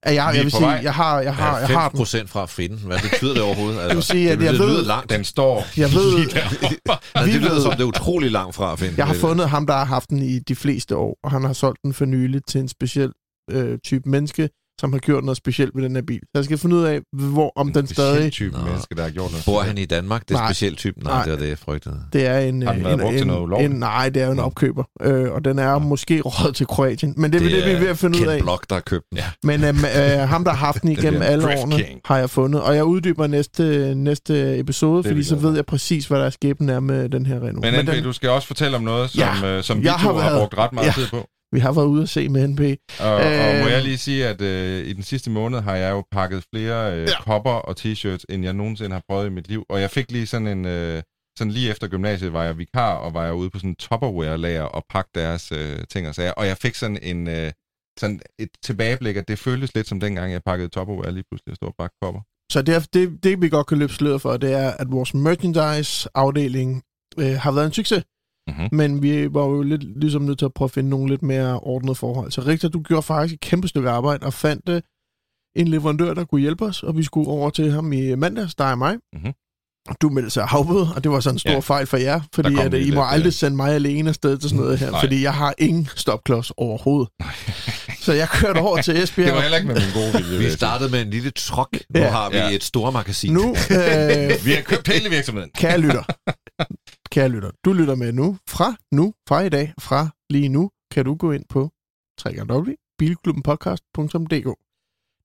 at jeg, er jeg vil på sige, vej. jeg har, jeg har, jeg har den. procent fra at finde. Hvad betyder det overhovedet? Altså, vil sige, at det, jeg det ved- lyder langt. Den står Jeg ved, lige. Nej, vi det lyder ved- som, det er utrolig langt fra at finde. Jeg har fundet ham, der har haft den i de fleste år, og han har solgt den for nylig til en speciel øh, type menneske, som har gjort noget specielt ved den her bil. Så jeg skal finde ud af, hvor, om den stadig... type Nå. menneske, der har gjort noget. Bor han i Danmark? Det er Nej. specielt type? Nej, Nej. det er det, jeg frygtede. Det er en... Har den øh, været en, brugt til en, noget ulovligt? en, Nej, det er jo en opkøber, øh, og den er måske råd til Kroatien. Men det, det, det, vi er ved at finde ud af. Ken Block, der har købt den. Ja. Men øh, øh, ham, der har haft den igennem alle Drift årene, King. har jeg fundet. Og jeg uddyber næste, næste episode, Det er fordi så ved jeg præcis, hvad der er skæbnen er med den her Renault. Men, Men den, du skal også fortælle om noget, som, Ja, øh, som vi har har, brugt ret meget Ja. tid på. Vi har været ude at se med NP. Og, og må Øh. jeg lige sige, at øh, i den sidste måned har jeg jo pakket flere øh, Ja. kopper og t-shirts, end jeg nogensinde har prøvet i mit liv. Og jeg fik lige sådan en... Øh, sådan lige efter gymnasiet var jeg vikar, og var jeg ude på sådan en Tupperware-lager og pakke deres øh, ting og sager. Og jeg fik sådan en... Øh, sådan et tilbageblik, at det føltes lidt som dengang, jeg pakkede Tupperware lige pludselig og stod og pakke kopper. Så det, er, det, det, vi godt kan løbe sløret for, det er, at vores merchandise-afdeling øh, har været en succes. Mhm. Men vi var jo lidt ligesom nødt til at prøve at finde nogle lidt mere ordnede forhold. Så Richter, du gjorde faktisk et kæmpe stykke arbejde og fandt øh, en leverandør, der kunne hjælpe os, og vi skulle over til ham i mandags, dig og mig. Mhm. Du meldte sig havbøde, og det var sådan en stor Ja. fejl for jer, fordi at, lige I må lidt, aldrig øh, sende mig alene afsted til sådan noget her, Nej. fordi jeg har ingen stopklods overhovedet. Så jeg kørte over til Esbjerg. Det var heller ikke med min gode vilje. vil Vi startede med en lille trok. Nu Ja. har vi Ja. et store magasin. Nu, øh, Vi har købt hele virksomheden. kære lytter, kære lytter, du lytter med nu, fra nu, fra i dag, fra lige nu, kan du gå ind på www.bilklubbenpodcast.dk.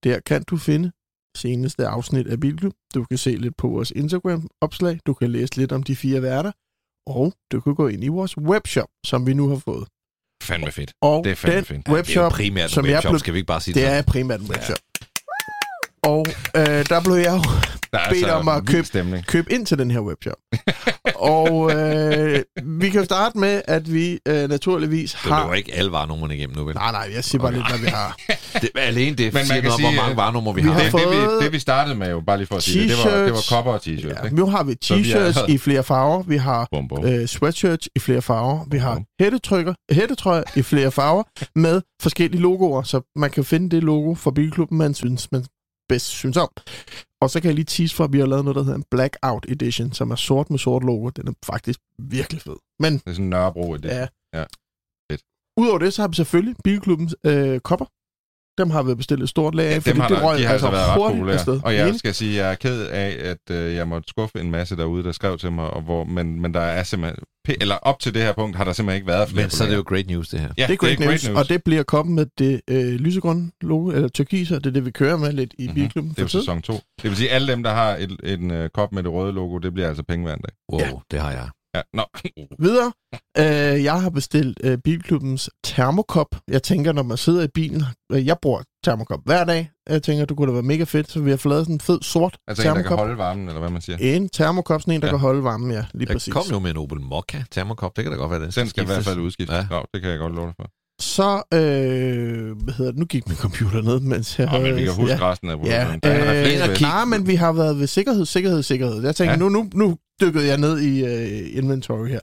Der kan du finde seneste afsnit af Bilklub. Du kan se lidt på vores Instagram-opslag, du kan læse lidt om de fire værter, og du kan gå ind i vores webshop, som vi nu har fået. Fandme fedt. Og Det er fandme den fint. det er jo webshop, primært som jeg webshop, blev- skal vi ikke bare sige det det? er primært en webshop. Og øh, der blev jeg jo Der er bedt om at købe- stemning. købe ind til den her webshop. og øh, vi kan jo starte med, at vi øh, naturligvis Det har... løber ikke alle varenummerne igennem nu, vel? Nej, nej, jeg siger bare lidt, hvad vi har. Det, alene det man siger kan noget om, hvor sige, mange at varenumre vi, vi har. har Det, det, vi, det vi startede med jo, bare lige for at sige det, det var, det var kopper og t-shirts. Ja, ikke? nu har vi t-shirts i flere farver, vi har Bum, bum. øh, sweatshirts i flere farver, vi har hættetrykker, hættetrøjer i flere farver med forskellige logoer, så man kan finde det logo for Bilklubben, man synes, man bedst synes om. Og så kan jeg lige tease for, at vi har lavet noget, der hedder en Blackout Edition, som er sort med sort logo. Den er faktisk virkelig fed. Men Det er sådan en Nørrebro det. Ja. Ja. Fedt. Udover det, så har vi selvfølgelig Bilklubbens øh, kopper. Dem har vi bestilt et stort lag af, Ja, fordi dem har det røg de har altså været ret hurtigt populære. afsted. Og jeg skal sige, at jeg er ked af, at øh, jeg måtte skuffe en masse derude, der skrev til mig, og hvor, men, men der er simpelthen... Eller op til det her punkt har der simpelthen ikke været flere Men så er det jo populære. great news, det her. Ja, det er great, news, news. og det bliver koppen med det øh, lysegrønne logo, eller turkiser, det er det, vi kører med lidt i Mhm. Bilklubben Det er jo sæson 2. Det vil sige, at alle dem, der har et, en øh, kop med det røde logo, det bliver altså penge hver en dag. Wow, Ja. det har jeg. Ja, nå. Videre, øh, jeg har bestilt øh, Bilklubbens termokop. Jeg tænker, når man sidder i bilen, øh, jeg bruger termokop hver dag. Jeg tænker, du kunne da være mega fedt, så vi har fået lavet sådan en fed sort Altså en, der kan termokop. holde varmen, eller hvad man siger. En termokop, sådan en, der Ja. ja. kan holde varmen, ja, lige Jeg præcis. kom jo med en Opel Mokka termokop. Det kan da godt være, den Den skal i hvert fald udskiftes. Ja. Ja. det kan jeg godt love dig for. Så, øh, hvad hedder det, nu gik min computer ned, mens jeg Nå, men vi kan huske ja. resten af Ja, programmet. Refleks øh, nej, men vi har været ved sikkerhed, sikkerhed, sikkerhed. Jeg tænker, Ja. ja. nu, nu, nu dykkede jeg ned i uh, inventory her.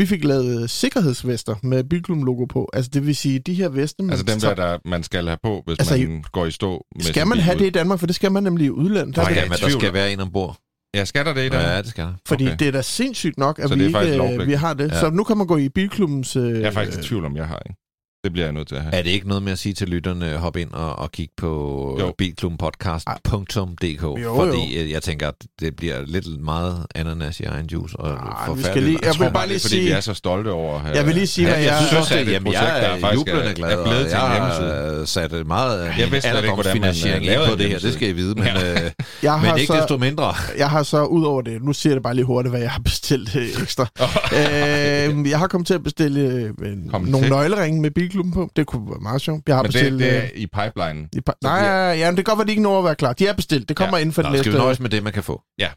Vi fik lavet sikkerhedsvester med Bilklum-logo på. Altså, det vil sige, de her veste... man Altså dem der, der man skal have på, hvis Altså, man går i stå. Med Skal man have ud. det i Danmark? For det skal man nemlig i udlandet. Der Nej, er Ja, men der skal om- være en ombord. Ja, skal der det i dag? Ja, det skal der. fordi okay. det er da sindssygt nok, at vi er ikke øh, vi har det. Ja. Så nu kan man gå i Bilklubbens... Øh, Jeg er faktisk i tvivl om, jeg har, ikke? Det bliver jeg nødt til at have. Er det ikke noget med at sige til lytterne, hop ind og, og kig på Jo. bilklubbenpodcast.dk? Jo, Fordi øh, jeg tænker, at det bliver lidt meget ananas i egen juice. Og Ah, vi forfærdeligt. skal lige- Jeg, jeg tror vil bare det er, lige fordi sige- vi er så stolte over at have... Jeg vil lige sige, Ja, hvad jeg, jeg... synes det er at et jamen, projekt, jeg der er faktisk jublende er- glad, er blevet til jeg har sat et meget Jeg vidste ikke, hvordan man, finansiering øh, lavede på det her. Det skal I vide, men, hjemmeside. øh, jeg men ikke så, desto mindre. Jeg har så, ud over det, nu siger jeg det bare lige hurtigt, hvad jeg har bestilt øh, ekstra. øh, jeg har kommet til at bestille øh, nogle nøgleringe med bilklubben på. Det kunne være meget sjovt. Jeg har Men bestilt... det, det er øh, i pipelinen. i pa- Nej, ja, det kan godt være, de ikke når at være klar. De er bestilt. Det kommer Ja. ja. inden for Nå, det skal vi næste... nøjes med det, man kan få? Ja,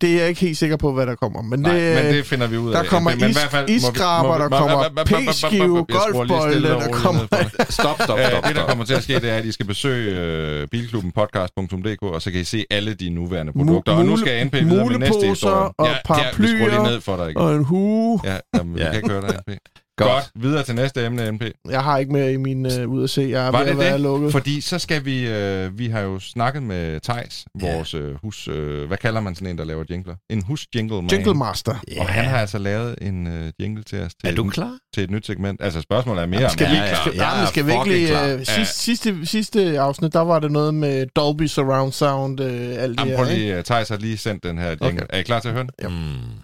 det er jeg ikke helt sikker på, hvad der kommer. Men Nej, det, men det finder vi ud af. der kommer Men i is- hvert fald iskraber, der kommer p-skive, jeg golfbolde, der kommer-. Stop, stop, Øh, stop. det, der kommer til at ske, det er, at I skal besøge uh, bilklubbenpodcast.dk, og så kan I se alle de nuværende produkter. og nu skal NP videre med næste muleposer historie. og ja, ja, paraplyer ned for dig og en hue. Ja, jamen, vi Ja. kan ikke høre dig, NP. Godt. Godt. Videre til næste emne, NP. Jeg har ikke mere i min uh, ud at se. Jeg er Var ved det at være det? lukket. Fordi så skal vi, øh, vi har jo snakket med Tejs, vores øh, hus, øh, hvad kalder man sådan en, der laver jingler? En hus-jingle man. Jingle Master. Og han har altså lavet en øh, jingle til os til, Er du et, klar? til et nyt segment. Altså spørgsmålet er mere, Skal om vi, klar. skal, ja, er skal vi ikke lige... Uh, sidste, sidste, sidste afsnit, der var det noget med Dolby Surround Sound, uh, alt det Jamen, her, prøv ikke? lige, uh, Thijs har lige sendt den her jingle. Okay. Er I klar til at høre den? Mm.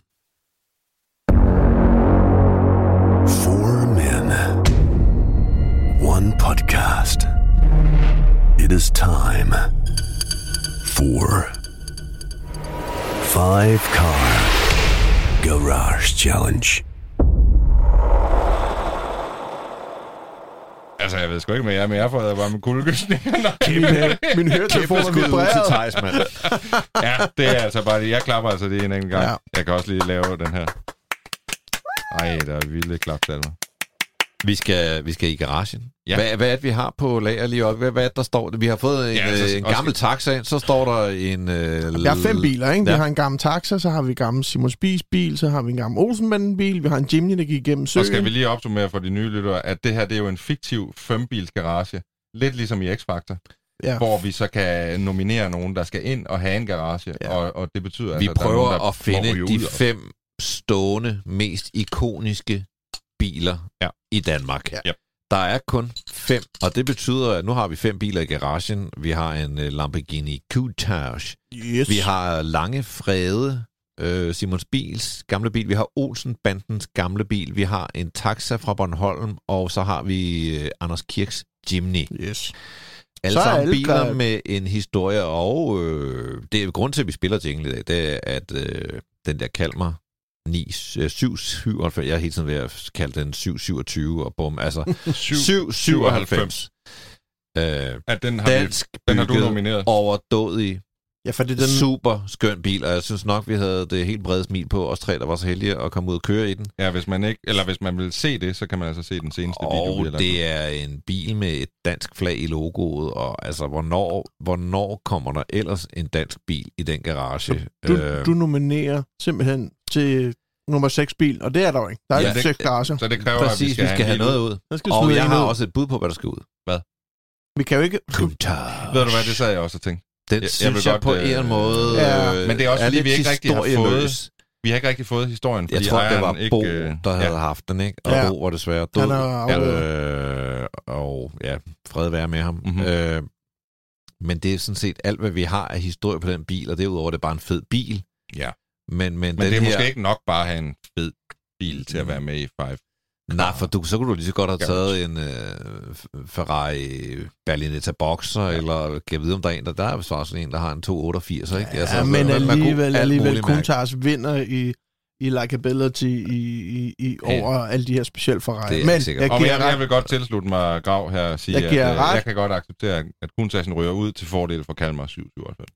One podcast. It is time for Five Car Garage Challenge. Altså, jeg ved sgu ikke, men jeg er mere for, at jeg var med kuldegysninger. Min, uh, min høretelefoner Kæmpe skud ud til. Thijs, mand. ja, det er altså bare det. Jeg klapper altså det en enkelt gang. Ja. Jeg kan også lige lave den her. Ej, der er vilde klapsalver. Vi skal, vi skal i garagen. Ja. Hvad, hvad er det, vi har på lager lige oppe? Hvad, hvad er det, der står? Vi har fået en, Ja, altså, en også- gammel taxa ind, så står der en... Øh, Jeg har fem biler, ikke? Vi Ja. har en gammel taxa, så har vi en gammel Simon Spies bil, så har vi en gammel Olsenbanden bil, vi har en Jimny, der gik igennem Og søen. skal vi lige opsummere for de nye lyttere, at det her det er jo en fiktiv fembils garage. Lidt ligesom i X-Factor. Ja. hvor vi så kan nominere nogen, der skal ind og have en garage, Ja. og, og det betyder Vi altså, at der er prøver nogen, der at finde de fem stående, mest ikoniske biler Ja. i Danmark. Ja. Der er kun fem, og det betyder, at nu har vi fem biler i garagen. Vi har en uh, Lamborghini Countach. Yes. Vi har Lange Frede, øh, Simons Bils gamle bil. Vi har Olsen Bandens gamle bil. Vi har en Taxa fra Bornholm, og så har vi øh, Anders Kirks Jimny. Yes. Alle Så er sammen alle biler klar. med en historie, og øh, det er grund til, at vi spiller jingle i dag, det er, at øh, den der Kalmar 9, øh, 797, jeg er helt sådan ved at kalde den 727, og bum, altså 797. Øh, At den har, vi, dansk den har du nomineret. overdådig, Ja, for det er den... super skøn bil, og jeg synes nok, vi havde det helt brede smil på, os tre, der var så heldige at komme ud og køre i den. Ja, hvis man ikke, eller hvis man vil se det, så kan man altså se den seneste video, vi har Og det er en bil med et dansk flag i logoet, og altså, hvornår, hvornår kommer der ellers en dansk bil i den garage? Du, Øh, du nominerer simpelthen til nummer 6 bil, og det er der jo ikke. Der er Ja, ja, ikke det- 6 garager. Så det kræver, Præcis, at vi skal, vi skal have en noget ud. Skal Og jeg har ud. også et bud på, hvad der skal ud. Vi kan jo ikke... Kuntar. Ved du hvad, det sad jeg også og tænkte. Den Jeg- jeg synes vil jeg, godt, på øh, en måde Ja, øh, men det er også, fordi lidt vi ikke rigtig har historieløs. Vi har ikke rigtig fået historien, Jeg fordi tror, det var ikke, Bo, øh, der havde ja. haft den, ikke? Og Ja. Bo var desværre død. Han er øh, og ja, fred være med ham. Mhm. Mm-hmm. Øh, men det er sådan set alt, hvad vi har af historie på den bil, og derudover er det bare en fed bil. Ja. Men, men, Men det er her, måske ikke nok bare at have en fed bil til at være med i Five. Nej, for du, så kunne du lige så godt have Ja. taget en øh, Ferrari Berlinetta Boxer, ja. eller kan jeg vide, om der er en, der, der er også en, der har en 288, ikke? Ja, altså, men man- man kunne alligevel, alt alligevel. Kuntars vinder i, i likability i, i, i Ja. over alle de her specielle Ferrari. Det er Men ikke sikkert. jeg Og jeg, jeg vil godt tilslutte mig Grav her og sige, Jeg giver at øh, jeg kan godt acceptere, at Kuntasen ryger ud til fordel for Kalmar 797.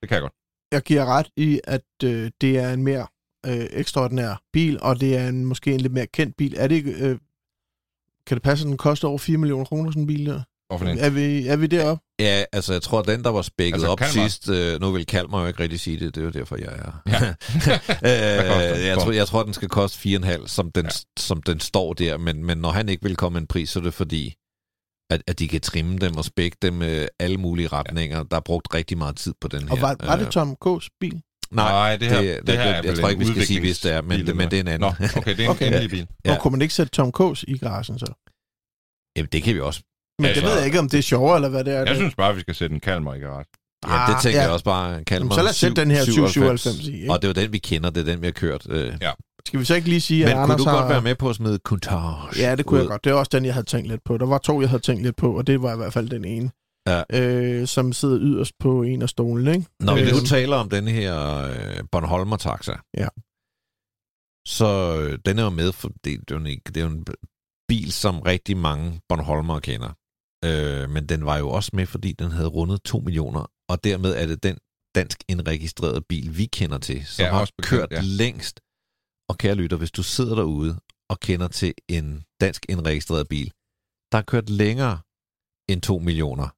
Det kan jeg godt. Jeg giver ret i, at øh, det er en mere øh, ekstraordinær bil, og det er en, måske en lidt mere kendt bil. Er det ikke... Øh, kan det passe, at den koster over 4 millioner kroner, sådan en bil der? Hvorfor? Er vi, er vi deroppe? Ja, altså jeg tror, at den, der var spækket Altså, op Kalmar. sidst, øh, nu vil Kalmar jo ikke rigtig sige det, det er jo derfor, jeg er. Ja. Øh, jeg, tror, jeg tror, den skal koste 4,5, som den, Ja. som den står der, men, men når han ikke vil komme en pris, så er det fordi, at, at de kan trimme dem og spække dem med alle mulige retninger. Der er brugt rigtig meget tid på den her. Og var, var det Øh, Tom K's bil? Nej, Nej, det her, det- det, det- her er jeg tror ikke, vi skal sige, hvis det er, men- men det er en anden. Nå, okay, det er en Okay. okay. bil. Ja. Ja. Og kunne man ikke sætte Tom K's i garagen så? Jamen, det kan vi også. Men Ja, det så- ved jeg ikke, om det er sjovere, eller hvad det er. Jeg det. synes bare, vi skal sætte en Kalmar i garage. Ja, det Ah, tænker ja. jeg også bare. Kalmar Jamen, så lad os sætte den her 797 i. Ikke? Og det er jo den, vi kender, det er den, vi har kørt. Øh. Skal vi så ikke lige sige, Men at kunne Anders du har... godt være med på at smide Coutage? Ja, det kunne jeg ud? godt. Det er også den, jeg havde tænkt lidt på. Der var to, jeg havde tænkt lidt på, og det var i hvert fald den ene. Ja. Øh, som sidder yderst på en af stolene, ikke? Når vi Øh, nu taler om den her øh, Bornholmer taxa, Ja. så øh, den er jo med, for det, det, er jo en, det er jo en bil, som rigtig mange Bornholmere kender. Øh, men den var jo også med, fordi den havde rundet 2 millioner, og dermed er det den dansk indregistrerede bil, vi kender til, som Ja, har også bekendt, kørt ja. længst. Og kære lytter, hvis du sidder derude og kender til en dansk indregistreret bil, der har kørt længere end 2 millioner,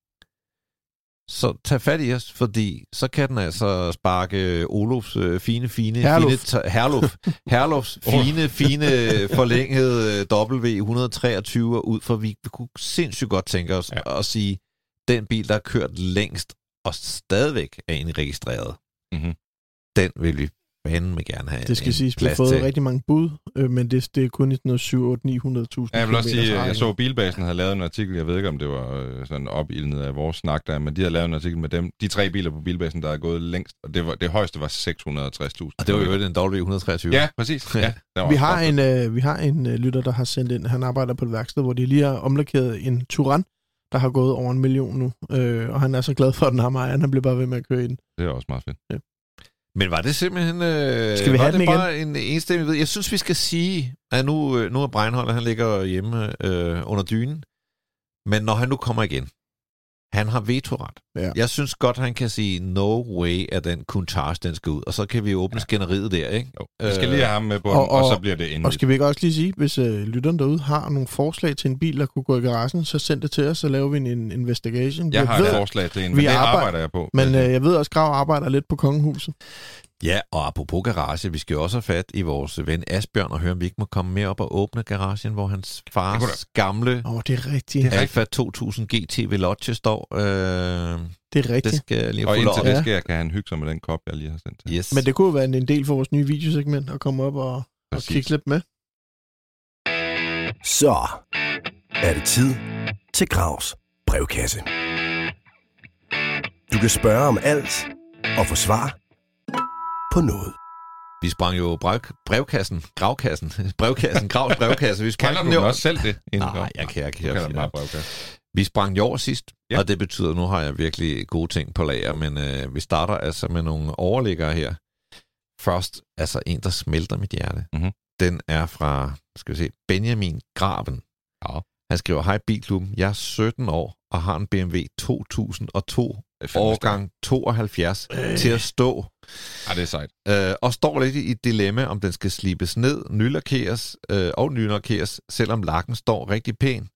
så tag fat i os, fordi så kan den altså sparke Olofs øh, fine, fine... Herluf. Fine, Herluf. Herlufs fine, fine forlængede øh, W123 ud, for vi kunne sindssygt godt tænke os Ja. at sige, den bil, der har kørt længst og stadigvæk er egentlig registreret, Mhm. den vil vi fandme gerne have Det skal en siges, vi har fået til. rigtig mange bud, øh, men det, det er kun i sådan noget 7 8 900.000 Ja, jeg vil også sige, jeg så. Bilbasen havde lavet en artikel, jeg ved ikke, om det var øh, sådan opildnet af vores snak der, men de har lavet en artikel med dem, de tre biler på Bilbasen, der er gået længst, og det, var, det højeste var 660.000. Og det var jo en W123. Ja, præcis. Ja, Vi har en, øh, vi har en øh, lytter, der har sendt ind, han arbejder på et værksted, hvor de lige har omlakeret en Turan, der har gået over en million nu, øh, og han er så glad for, at den har mig, han bliver bare ved med at køre i den. Det er også meget fedt. Men var det simpelthen... Øh, Skal vi have det den bare en enstemmig ved? Jeg synes, vi skal sige, at nu, øh, nu er Breinholt, han ligger hjemme øh, under dynen. Men når han nu kommer igen, han har vetoret. Ja. Jeg synes godt, han kan sige, no way, at den Countach, den skal ud. Og så kan vi åbne ja. skænderiet der, ikke? Jo. Vi skal lige have ham med på og- og, og- så bliver det Og endeligt. skal vi ikke også lige sige, hvis øh, lytteren derude har nogle forslag til en bil, der kunne gå i garagen, så send det til os, så laver vi en, en investigation. Jeg har ved, et forslag til en, vi men det arbejder- arbejder jeg på. Men øh, jeg ved også, at Grav arbejder lidt på kongehuset. Ja, og apropos garage, vi skal jo også have fat i vores ven Asbjørn og høre, om vi ikke må komme mere op og åbne garagen, hvor hans Det fars gamle Åh, oh, det er rigtigt. Det er Alfa 2000 GT Veloce står. Øh, Det er det rigtigt. skal jeg lige Og få indtil det sker, kan han hygge sig med den kop, jeg lige har sendt til. Yes. Men det kunne være en- del for vores nye videosegment at komme op og, og kigge lidt med. Så er det tid til Gravs brevkasse. Du kan spørge om alt og få svar på noget. Vi sprang jo brev, brevkassen, gravkassen, brevkassen, gravs brevkasse. Vi sprang Kalder du den også selv det? Nej, jeg kan- jeg kan- Du jeg kalder kan- den bare brevkasse. Vi sprang jo over sidst, Ja. og det betyder, at nu har jeg virkelig gode ting på lager, men øh, vi starter altså med nogle overliggere her. Først, altså en, der smelter mit hjerte. Mhm. Den er fra, skal vi se, Benjamin Graven. Ja. Han skriver, hej Bilklubben, jeg er 17 år og har en BMW 2002 Det er fandme årgang 72 øh. til at stå. Ja, det er sejt. Øh, og står lidt i et dilemma, om den skal slibes ned, nylakkeres øh, og nylakkeres, selvom lakken står rigtig pæn.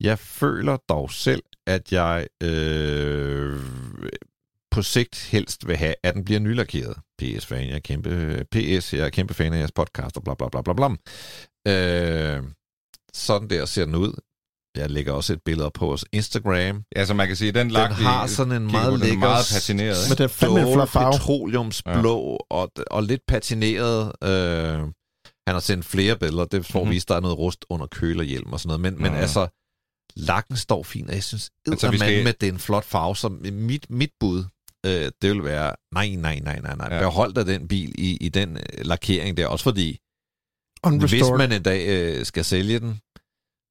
Jeg føler dog selv, at jeg øh, på sigt helst vil have, at den bliver nylakeret. PS fan, jeg er kæmpe, PS, jeg er kæmpe fan af jeres podcast, og bla bla bla bla bla. Øh, sådan der ser den ud. Jeg lægger også et billede op på vores Instagram. Ja, så man kan sige, den Den lak, har sådan en meget den er lækker meget patineret. Men det er fandme en flot farve. petroleumsblå ja. og, og lidt patineret. Øh, han har sendt flere billeder, det får Mhm. mm-hmm. vist, der er noget rust under kølerhjelm og sådan noget. Men, men Nå. altså, lakken står fint, og jeg synes, Altså, vi skal- med, det er en flot farve. Så mit, mit bud, øh, det vil være, nej, nej, nej, nej, nej. Ja. Behold dig den bil i, i den øh, lakering der. Også fordi, hvis Unrestored. man en dag øh, skal sælge den,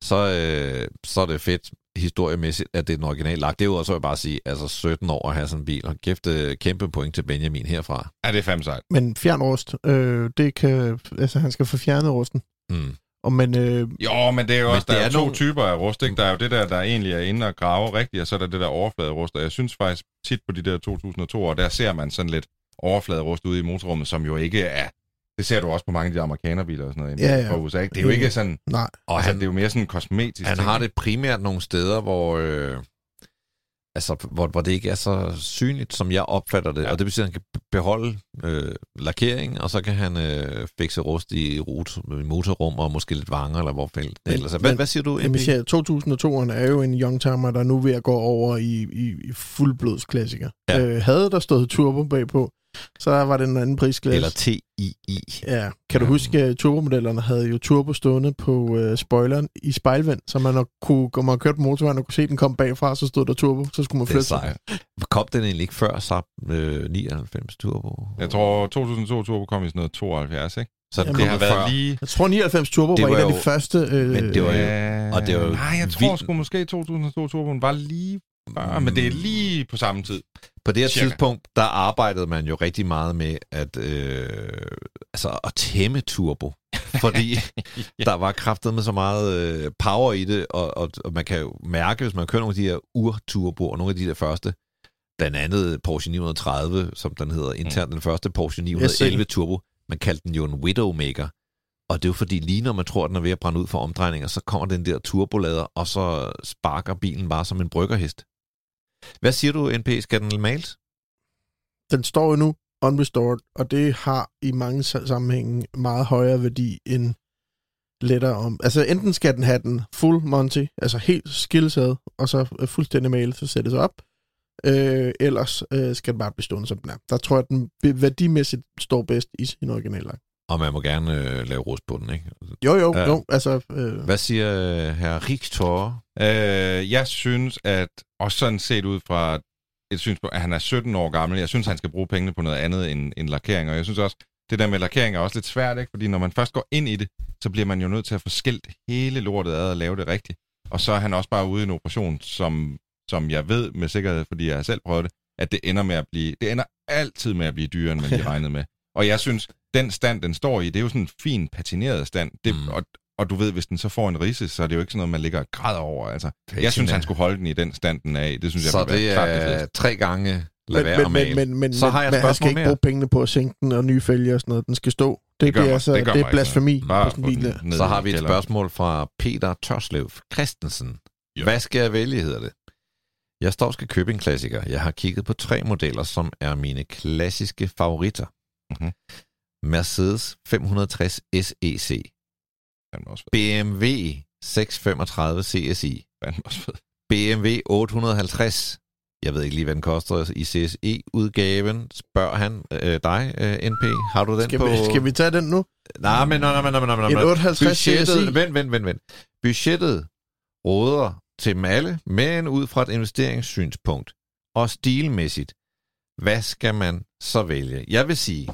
så, øh, så er det fedt historiemæssigt, at det er den originale lak. Det er jo også, vil jeg bare sige, altså 17 år at have sådan en bil. Og kæft, øh, kæmpe point til Benjamin herfra. Ja, det er fandme sejt. Men fjernrust, øh, det kan, altså han skal få fjernet rusten. Mm. Og men, øh, Jo, men det er jo også, der det er, er to nogle- typer af rust, ikke? Der er jo det der, der egentlig er inde og grave rigtigt, og så er der det der overfladerust, og jeg synes faktisk tit på de der 2002 år, der ser man sådan lidt overfladerust ude i motorrummet, som jo ikke er... Det ser du også på mange af de amerikanerbiler og sådan noget Ja, ja. fra USA, ikke? Det er jo ikke sådan... nej. Og Altså, han, det er jo mere sådan kosmetisk han ting, har det primært nogle steder, hvor, øh, altså, hvor, hvor det ikke er så synligt, som jeg opfatter det. Ja. Og det betyder, at han kan beholde øh, lakering, og så kan han øh, fikse rust i, rot, i motorrum og måske lidt vanger, eller hvor fældt ellers er. Hvad, men- hvad siger du, MP? jeg siger, 2002'eren er jo en youngtimer, der er nu ved at gå over i, i, i fuldblodsklassiker. Ja. Øh, havde der stået turbo bagpå, så var det en anden prisklasse. Eller TII. Ja, kan du Ja. huske, at turbomodellerne havde jo turbo stående på øh, spoileren i spejlvend, så man nok kunne, når man kørte på motorvejen og kunne se, den kom bagfra, så stod der turbo, så skulle man Det er flytte sig. Kom den egentlig ikke før Saab øh, 99 Turbo? Jeg tror, 2002 Turbo kom i sådan noget 72, ikke? så Jamen, Det har før. været lige... Jeg tror, 99 turbo Det var, var en af de første... Øh, Men det var jo- og det var jo Nej, jeg tror vildt- sgu måske 2002 Turboen var lige før, men det er lige på samme tid. På det her Cirka. tidspunkt, der arbejdede man jo rigtig meget med at, øh, altså at tæmme turbo. Fordi Ja. der var kraftet med så meget øh, power i det, og, og, og man kan jo mærke, hvis man kører nogle af de her ur-turboer, nogle af de der første, blandt andet Porsche 930, som den hedder internt, den første Porsche 911 Turbo, man kaldte den jo en Widowmaker. Og det er jo fordi, lige når man tror, at den er ved at brænde ud for omdrejninger, så kommer den der turbolader, og så sparker bilen bare som en bryggerhest. Hvad siger du, NP? Skal den males? Den står jo nu unrestored, og det har i mange sammenhænge meget højere værdi end lettere om. Altså enten skal den have den full Monty, altså helt skillsad, og så øh, fuldstændig malet, så sættes op, øh, ellers øh, skal den bare blive stående, som den er. Der tror jeg, at den værdimæssigt står bedst i sin originale og man må gerne øh, lave rust på den, ikke? Jo, jo, ja. jo, altså... Øh, Hvad siger øh, herr Richter? Øh, jeg synes, at også sådan set ud fra et synspunkt, at han er 17 år gammel, jeg synes, han skal bruge pengene på noget andet end, end lakering, og jeg synes også, det der med lakering er også lidt svært, ikke? fordi når man først går ind i det, så bliver man jo nødt til at få skilt hele lortet ad og lave det rigtigt. Og så er han også bare ude i en operation, som, som jeg ved med sikkerhed, fordi jeg har selv prøvet det, at det ender med at blive, det ender altid med at blive dyrere, end man lige regnede med. Og jeg synes, den stand, den står i, det er jo sådan en fin patineret stand. Det, Mm. og, og du ved, hvis den så får en risse, så er det jo ikke sådan noget, man ligger og græder over. Altså, jeg synes, han skulle holde den i den stand, den er i. Det synes jeg Så være det klart det er fedeste. tre gange lad men, være men, men, men, men, Så har jeg et men han skal spørgsmål ikke mere. bruge pengene på at sænke den og nye fælge og sådan noget. Den skal stå. Det, Det gør det, er, mig- altså, det gør det er blasfemi Bare på sådan bil der. Så har vi et spørgsmål fra Peter Tørslev Christensen. Ja. Hvad skal jeg vælge, hedder det? Jeg står og skal købe en klassiker. Jeg har kigget på tre modeller, som er mine klassiske favoritter. Mhm. Mercedes 560 SEC, Fandme også fed. BMW 635 CSI, Fandme også fed. BMW 850. Jeg ved ikke lige, hvad den koster i CSE-udgaven. Spørger han øh, dig, øh, NP? Har du den Skal på... vi, skal vi tage den nu? Nej, men nej, nej, nej, nej, nej, En nej. 58 Budgettet, CSI. vent, vent, vent, vent. Budgettet råder til dem alle, men ud fra et investeringssynspunkt og stilmæssigt, hvad skal man så vælge? Jeg vil sige,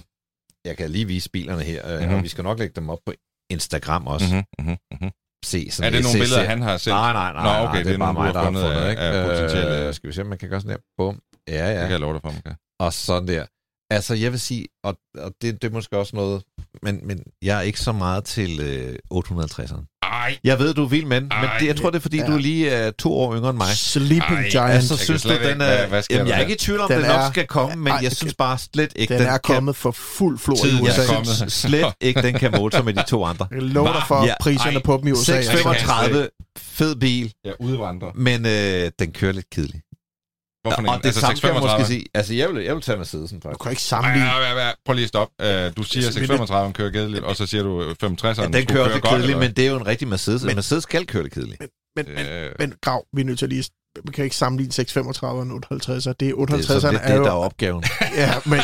jeg kan lige vise bilerne her, mm-hmm. Mhm. og vi skal nok lægge dem op på Instagram også. Mm-hmm. Mm-hmm. Se sådan Er det et- nogle se- billeder, se- han har set? Nej, nej, nej, Nå, nej, okay, det, det er bare mig, der har fundet af- ikke? af potentielle- Øh, skal vi se, om man kan gøre sådan her. Bum. Ja, Det kan ja. jeg love dig for, man kan. Og sådan der. Altså, jeg vil sige, og, og det, det er måske også noget, men, men jeg er ikke så meget til øh, 850'eren. Ej, Jeg ved, du er vild med den, men det, jeg tror, det er, fordi Ja. ja. du er lige er to år yngre end mig. Sleeping Ej, Giant. Altså, kan synes du, den er... hvad- jamen, jeg er ikke i tvivl om, Den den, nok er- skal komme, men Ej, jeg synes bare slet ikke, den er kan... kommet for fuld flor i er USA. Jeg synes slet ikke, den kan motor med de to andre. Jeg lover dig for Ja, priserne ej, på dem i USA. seks- altså. 635, fed bil, jeg udvandrer. men øh, den kører lidt kedeligt. Hvorfor og en? det Altså samme kan jeg 635? måske sige. Altså, jeg vil, jeg vil tage Mercedesen, Du faktisk. kan ikke sammenligne. ej, ej, ej, Prøv lige at stoppe. Uh, du siger, at 635 kører kedeligt, og så siger du 65'eren. Ja, den kører også lidt kedeligt, men det er jo en rigtig Mercedes. Men, Mercedes skal køre lidt kedeligt. Men, men, Øh, men Grav, vi er nødt til at lige... Vi kan ikke sammenligne 635 og en 58'er. Det er Det er 58'erne sådan lidt er det, der er jo... opgaven. Ja, men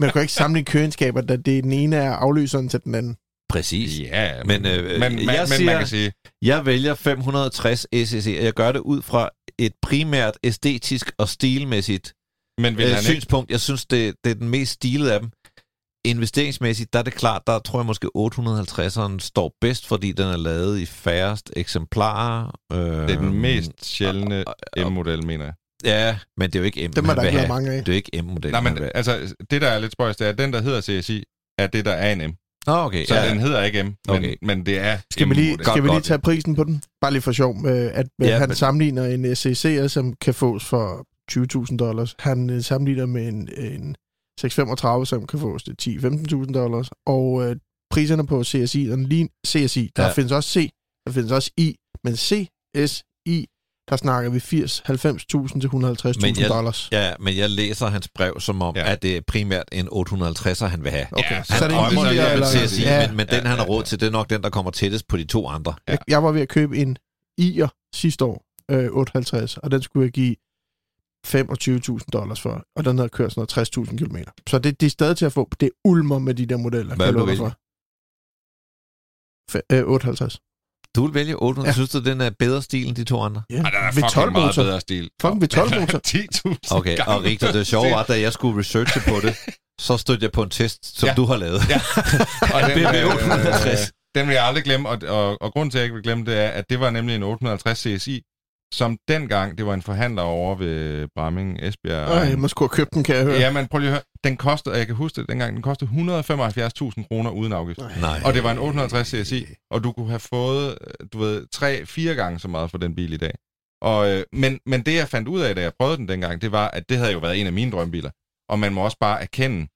man kan ikke sammenligne køreegenskaber, da det den ene er afløseren til den anden. Præcis. Ja, Men, men, øh, men, jeg men siger- man kan sige, Jeg vælger 560 SEC, og jeg gør det ud fra et primært æstetisk og stilmæssigt men vil øh, han ikke... synspunkt. Jeg synes, det, det er den mest stilede af dem. Investeringsmæssigt, der er det klart, der tror jeg måske 850'eren står bedst, fordi den er lavet i færrest eksemplarer. Øh, Det er den mest sjældne M-model, mener jeg. Ja, men det er jo ikke M, Dem er man der ikke mange af. Det er jo ikke M-model. Nej, man men altså, det der er lidt spøjst, det er, at den, der hedder CSI, er det, der er en M. Nå, okay. Så ja, den hedder ikke M, men, Okay. men det er Skal vi lige, M-model. skal vi lige godt. tage prisen på den? Bare lige for sjov. Øh, at Ja, ja, han men- sammenligner en SEC'er, som kan fås for 20.000 dollars. Han øh, sammenligner med en, en 635, som kan fås til 10-15.000 dollars. Og øh, priserne på CSI, den lige CSI, der ja. findes også C, der findes også I, men CSI, der snakker vi 80, 90.000 til 150.000 Men jeg- dollars. Ja, men jeg læser hans brev som om, Ja. ja. at det er primært en 850'er, han vil have. Okay, Ja, så Han er det drømmer billigere, om eller... en CSI, Ja, men, men Ja, den, han har ja, råd ja. til, det er nok den, der kommer tættest på de to andre. Jeg, jeg var ved at købe en I'er sidste år, øh, 58, og den skulle jeg give 25.000 dollars for, og den havde kørt sådan noget 60.000 km. Så det, det er stadig til at få. Det ulmer med de der modeller. Hvad kan vil jeg du for. Øh, 58. Du vil vælge 800. Ja. Synes du, den er bedre stil end de to andre? Ja, Ej, den er fucking 12 meget motor. bedre stil. Fucking V12 motor. 10.000 Okay, og gange. Rigtig, det sjove var, da jeg skulle researche på det, så stødte jeg på en test, som Ja. du har lavet. Ja. og den, BMW øh, 850. den vil jeg aldrig glemme, og, og, og grunden til, at jeg ikke vil glemme det, er, at det var nemlig en 850 CSI, som dengang, det var en forhandler over ved Bramming, Esbjerg. Øh, jeg må sgu have købt den, kan jeg høre. Ja, men prøv lige at høre. Den kostede, og jeg kan huske det dengang, den kostede 175.000 kroner uden afgift. Nej. Og det var en 850 CSI, og du kunne have fået, øh, du ved, tre, fire gange så meget for den bil i dag. Og, øh, men, men det, jeg fandt ud af, da jeg prøvede den dengang, det var, at det havde jo været en af mine drømmebiler. Og man må også bare erkende,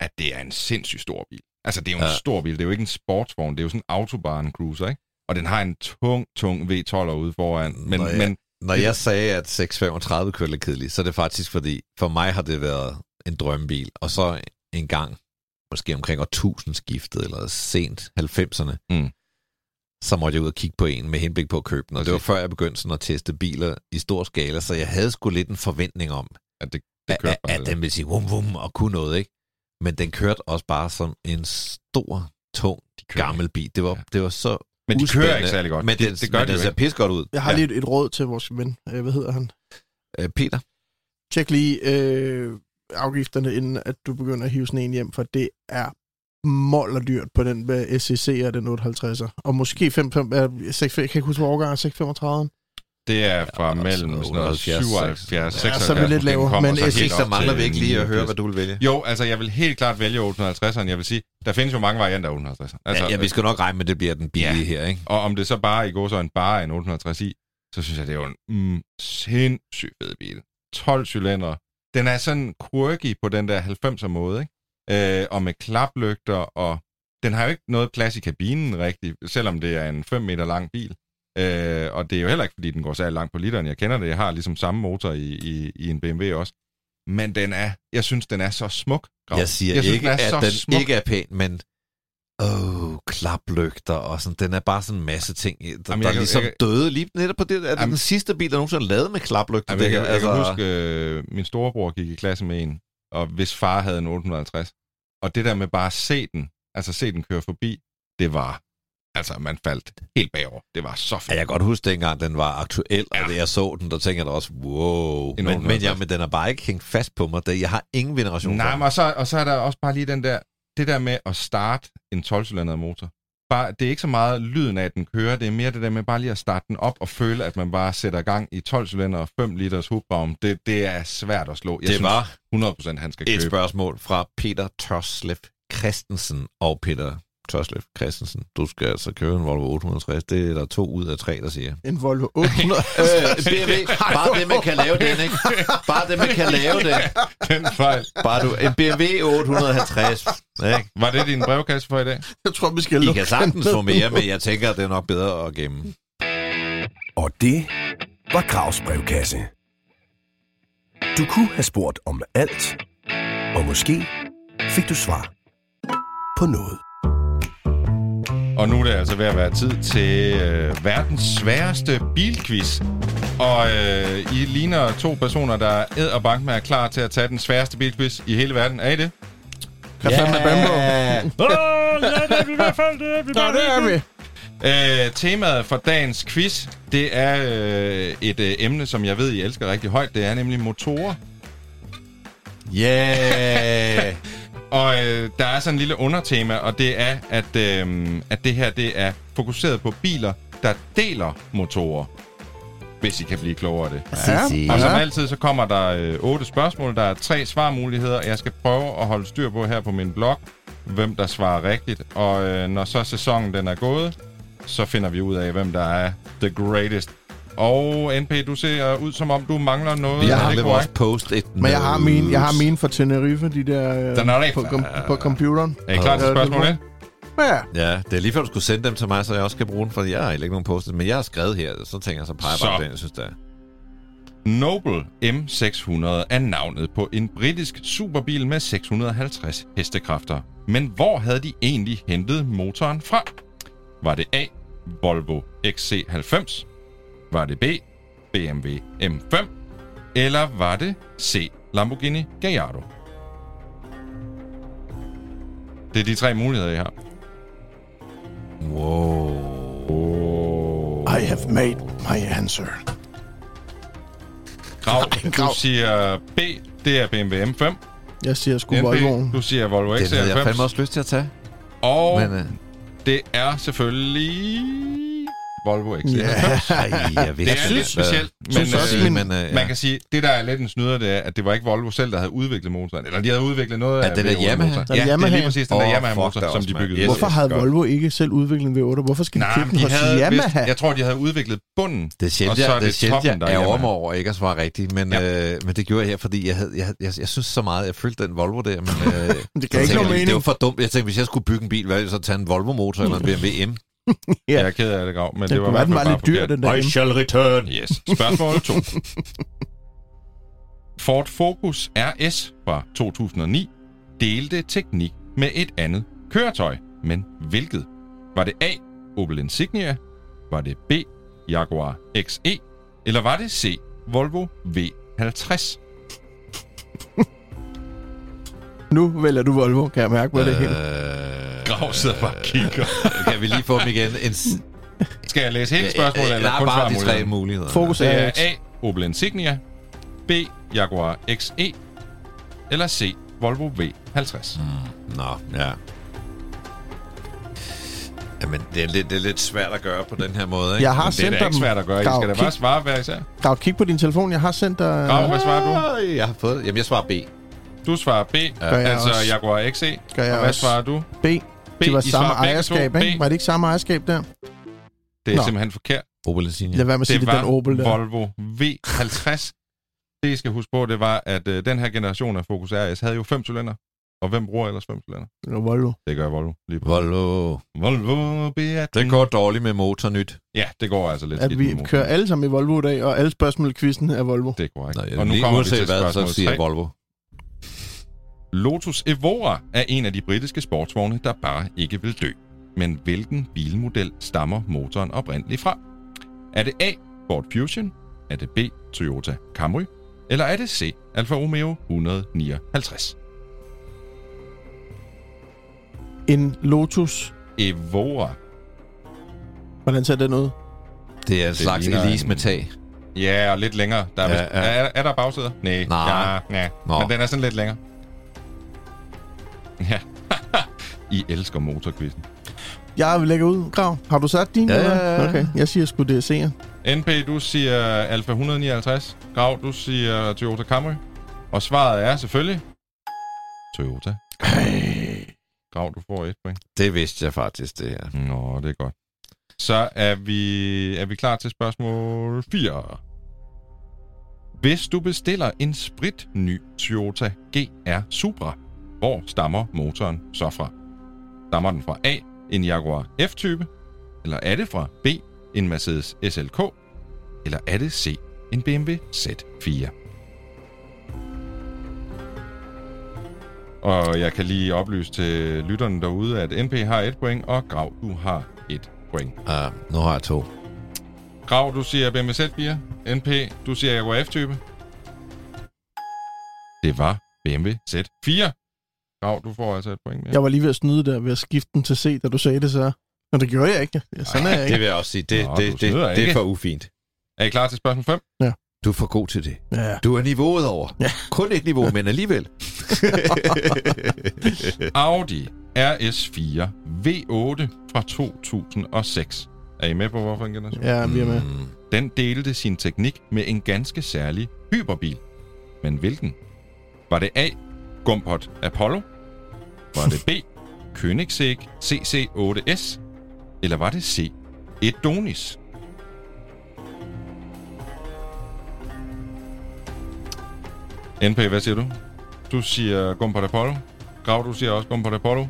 at det er en sindssygt stor bil. Altså, det er jo en ja. stor bil. Det er jo ikke en sportsvogn. Det er jo sådan en autobahn cruiser, ikke? Og den har en tung, tung V12'er ude foran. Men, Nå ja. men Når jeg sagde, at 635 kørte lidt kedeligt, så er det faktisk fordi, for mig har det været en drømmebil. Og så en gang, måske omkring år 1000 skiftet, eller sent 90'erne, Mm. så måtte jeg ud og kigge på en med henblik på at købe den. Og det var før jeg begyndte sådan at teste biler i stor skala, så jeg havde sgu lidt en forventning om, at det, det at, kørte at, at den ville sige vum vum og kunne noget, ikke? Men den kørte også bare som en stor, tung, gammel bil. Det var, Ja. det var så Men de kører ikke særlig godt. Men det, det, det gør men de det ser pis godt ud. Jeg har Ja. lige et, et råd til vores ven. Øh, hvad hedder han? Øh, Peter? Tjek lige øh, afgifterne, inden at du begynder at hive sådan en hjem, for det er molderdyrt på den med SCC og den 58'er. Og måske 5, 5, øh, 6, jeg kan ikke huske, hvor årgang er 635. Det er fra Ja, mellem sådan noget sådan noget 78, 77, 76. Ja, så er vi lidt lavere, men jeg synes, op mangler vi ikke lige at høre, 89. hvad du vil vælge. Jo, altså jeg vil helt klart vælge 850'eren. Jeg vil sige, der findes jo mange varianter af 850'eren. Altså, ja, ja, vi skal nok regne med, at det bliver den billige Ja. her, ikke? Og om det så bare i går så en bare en 860 i, så synes jeg, det er jo en mm, sindssygt fed bil. 12 cylinder. Den er sådan quirky på den der 90'er måde, ikke? Øh, og med klaplygter, og den har jo ikke noget plads i kabinen rigtigt, selvom det er en 5 meter lang bil. Øh, og det er jo heller ikke, fordi den går særlig langt på literen. Jeg kender det, jeg har ligesom samme motor i, i, i en BMW også. men den er, jeg synes, den er så smuk. Grav. Jeg siger jeg synes, ikke, den er at den smuk. ikke er pæn, men åh, klaplygter og sådan. Den er bare sådan en masse ting, der, Jamen, jeg der kan- ligesom jeg døde lige netop på det. Er det Jamen- den sidste bil, der nogensinde er lavet med klaplygter? Jamen, jeg, Det kan, her, jeg kan huske, øh, min storebror gik i klasse med en, og hvis far havde en 850. Og det der med bare at se den, altså se den køre forbi, det var, altså man faldt helt bagover. Det var så Ja, fedt. jeg kan godt huske, dengang den var aktuel, Ja. og da jeg så den, der tænkte jeg da også, wow. En Men, men, 850. ja, men den er bare ikke hængt fast på mig. Det- Jeg har ingen veneration Nej, men og så, og så er der også bare lige den der, det der med at starte en 12-cylindret motor. Bare, det er ikke så meget lyden af, at den kører, det er mere det der med bare lige at starte den op og føle, at man bare sætter gang i 12 cylinder og 5 liters hubbaum. Det, det er svært at slå. Jeg Det synes var 100% han skal et købe. spørgsmål fra Peter Torslev Christensen og Peter Torslev Christensen. Du skal altså købe en Volvo 860. Det er der to ud af tre, der siger. En Volvo 800. øh, BMW, bare det, man kan lave den, ikke? Bare det, man kan lave den. Den fejl. Bare du, en BMW 850, ikke? Var det din brevkasse for i dag? Jeg tror, vi skal I kan sagtens få mere, men jeg tænker, at det er nok bedre at gemme. Og det var Gravs brevkasse. Du kunne have spurgt om alt, og måske fik du svar på noget. Og nu er det altså ved at være tid til øh, verdens sværeste bilquiz. Og øh, I ligner to personer, der er ed og bank med er klar til at tage den sværeste bilquiz i hele verden. Er I det? Kan fandme Bambo. Oh, ja, det er vi i hvert fald. Det er vi, Nå, det er vi. Øh, temaet for dagens quiz, det er øh, et øh, emne, som jeg ved, I elsker rigtig højt. Det er nemlig motorer. Yeah! Og øh, der er sådan en lille undertema, og det er, at, øh, at det her det er fokuseret på biler, der deler motorer. Hvis I kan blive klogere af det. Ja, Og som altid, så kommer der øh, otte spørgsmål. Der er tre svarmuligheder. Jeg skal prøve at holde styr på her på min blog, hvem der svarer rigtigt. Og øh, når så sæsonen den er gået, så finder vi ud af, hvem der er the greatest. Og NP, du ser ud som om, du mangler noget. Er har korrekt? vores post-it Men jeg har min, jeg har min fra Tenerife, de der øh, Tenerife. på, kom, på computeren. Er I klar til Ja, det spørgsmål må- 1? Ja, Ja, det er lige før, du skulle sende dem til mig, så jeg også kan bruge den, for jeg har ikke nogen post Men jeg har skrevet her, så tænker jeg, så peger jeg bare Så. på den, jeg synes, det er. Noble M600 er navnet på en britisk superbil med 650 hestekræfter. Men hvor havde de egentlig hentet motoren fra? Var det A. Volvo XC90? Var det B. BMW M5? Eller var det C. Lamborghini Gallardo? Det er de tre muligheder, I har. Wow. I have made my answer. Grav, Grav. du siger B. Det er BMW M5. Jeg siger sgu NP, Volvoen. du siger Volvo Den havde jeg fandme XC90. også lyst til at tage. Og Men, øh, Det er selvfølgelig Volvo XC90. Ja. ej, jeg vidste Det er lidt specielt, men, synes også, øh, men, øh, ja. Man kan sige, det der er lidt en snyder, det er, at det var ikke Volvo selv, der havde udviklet motoren. Eller de havde udviklet noget Er af det der V8 Yamaha? Ja, det er lige præcis den der Yamaha-motor, som de byggede. Yes, Hvorfor yes, havde godt. Volvo ikke selv udviklet en V8? Hvorfor skal de købe den de hos Yamaha? vist, jeg tror, de havde udviklet bunden. Det er og sjældent, så er det er det sjældent, toppen, der jeg er mig over ikke at svare rigtigt, men, Ja. øh, men det gjorde jeg her, fordi jeg, havde, jeg, jeg, jeg synes så meget, jeg følte den Volvo der, men øh, Det kan ikke tænkte, Det var for dumt. Jeg tænkte, hvis jeg skulle bygge en bil, hvad ville jeg så tage en Volvo-motor eller en BMW M? Ja. Jeg er ked af det, Grav, men det, Det var i hvert den var lidt dyr, den der. shall return. Yes. Spørgsmål 2. Ford Focus RS fra 2009 delte teknik med et andet køretøj. Men hvilket? Var det A. Opel Insignia? Var det B. Jaguar XE? Eller var det C. Volvo V50? Nu vælger du Volvo, kan jeg mærke på det hele. Øh, Grav sidder bare og kigger. kan vi lige få dem igen? En, s- Skal jeg læse hele spørgsmålet, Øh, eller kun bare de tre muligheder. Fokus Det er er A. Opel Insignia, B. Jaguar XE, eller C. Volvo V50. Nå, ja. Jamen, det er, lidt, det er lidt svært at gøre på den her måde, ikke? Jeg har Men det er sendt da dig ikke svært at gøre. I Grav, skal da kig- bare svare hver især. Grav, kig på din telefon. Jeg har sendt dig... Grav, hvad svarer du? Øh, Jeg har fået... Jamen, jeg svarer B. Du svarer B, Gør jeg altså også. Jaguar XE. Gør jeg og hvad også. svarer du? B. Det var I samme ejerskab, ikke? Var det ikke samme ejerskab der? Det er Nå. simpelthen forkert. Opel Insignia. Lad være med at sige, Det det er var den Opel der. Volvo V50. Det, I skal huske på, det var, at øh, den her generation af Focus RS havde jo fem cylinder. Og hvem bruger ellers fem cylinder? Det var Volvo. Det gør Volvo. Lige på. Volvo. Volvo Beat. Det går dårligt med motornyt. Ja, det går altså lidt At vi kører alle sammen i Volvo i dag, og alle spørgsmål i quizzen er Volvo. Det er korrekt. Nå, ja, og nu lige kommer vi til hvad, spørgsmål så siger 3. Volvo. Lotus Evora er en af de britiske sportsvogne, der bare ikke vil dø. Men hvilken bilmodel stammer motoren oprindeligt fra? Er det A. Ford Fusion? Er det B. Toyota Camry? Eller er det C. Alfa Romeo 159? En Lotus. Evora. Hvordan ser den ud? Det er en slags Elise en- med tag. Ja, og lidt længere. Der er, Ja, ja, ja. Er, er der bagsæder? Nej. Nej. Ja, ja. Nå. Men den er sådan lidt længere. Ja. I elsker motorquizzen. Jeg vil lægge ud. Grav, har du sat din? Ja, ja. Okay, jeg siger sgu det er C'er. NP, du siger Alfa 159. Grav, du siger Toyota Camry. Og svaret er selvfølgelig... Toyota. Grav, du får et point. Det vidste jeg faktisk, det her. Nå, det er godt. Så er vi, er vi klar til spørgsmål 4. Hvis du bestiller en spritny Toyota GR Supra, hvor stammer motoren så fra? Stammer den fra A, en Jaguar F-type? Eller er det fra B, en Mercedes SLK? Eller er det C, en BMW Z4? Og jeg kan lige oplyse til lytterne derude, at NP har et point, og Grav, du har et point. Uh, nu har jeg to. Grav, du siger BMW Z4. NP, du siger Jaguar F-type. Det var BMW Z4. Grav, du får altså et point mere. Jeg var lige ved at snyde der ved at skifte den til C, da du sagde det så. Men det gjorde jeg ikke. Ja, sådan er jeg Det ikke. vil jeg også sige. Det, Nå, det, det, det, ikke. er for ufint. Er I klar til spørgsmål 5? Du er for god til det. Ja. Du er niveauet over. Ja. Kun et niveau, men alligevel. Audi RS4 V8 fra 2006. Er I med på, hvorfor en generation? Ja, vi er med. Mm, Den delte sin teknik med en ganske særlig hyperbil. Men hvilken? Var det A. Gumpert Apollo? Var det B. Königsegg CC8S? Eller var det C. Edonis? NP, hvad siger du? Du siger Gumpert Apollo. Grav, du siger også Gumpert Apollo.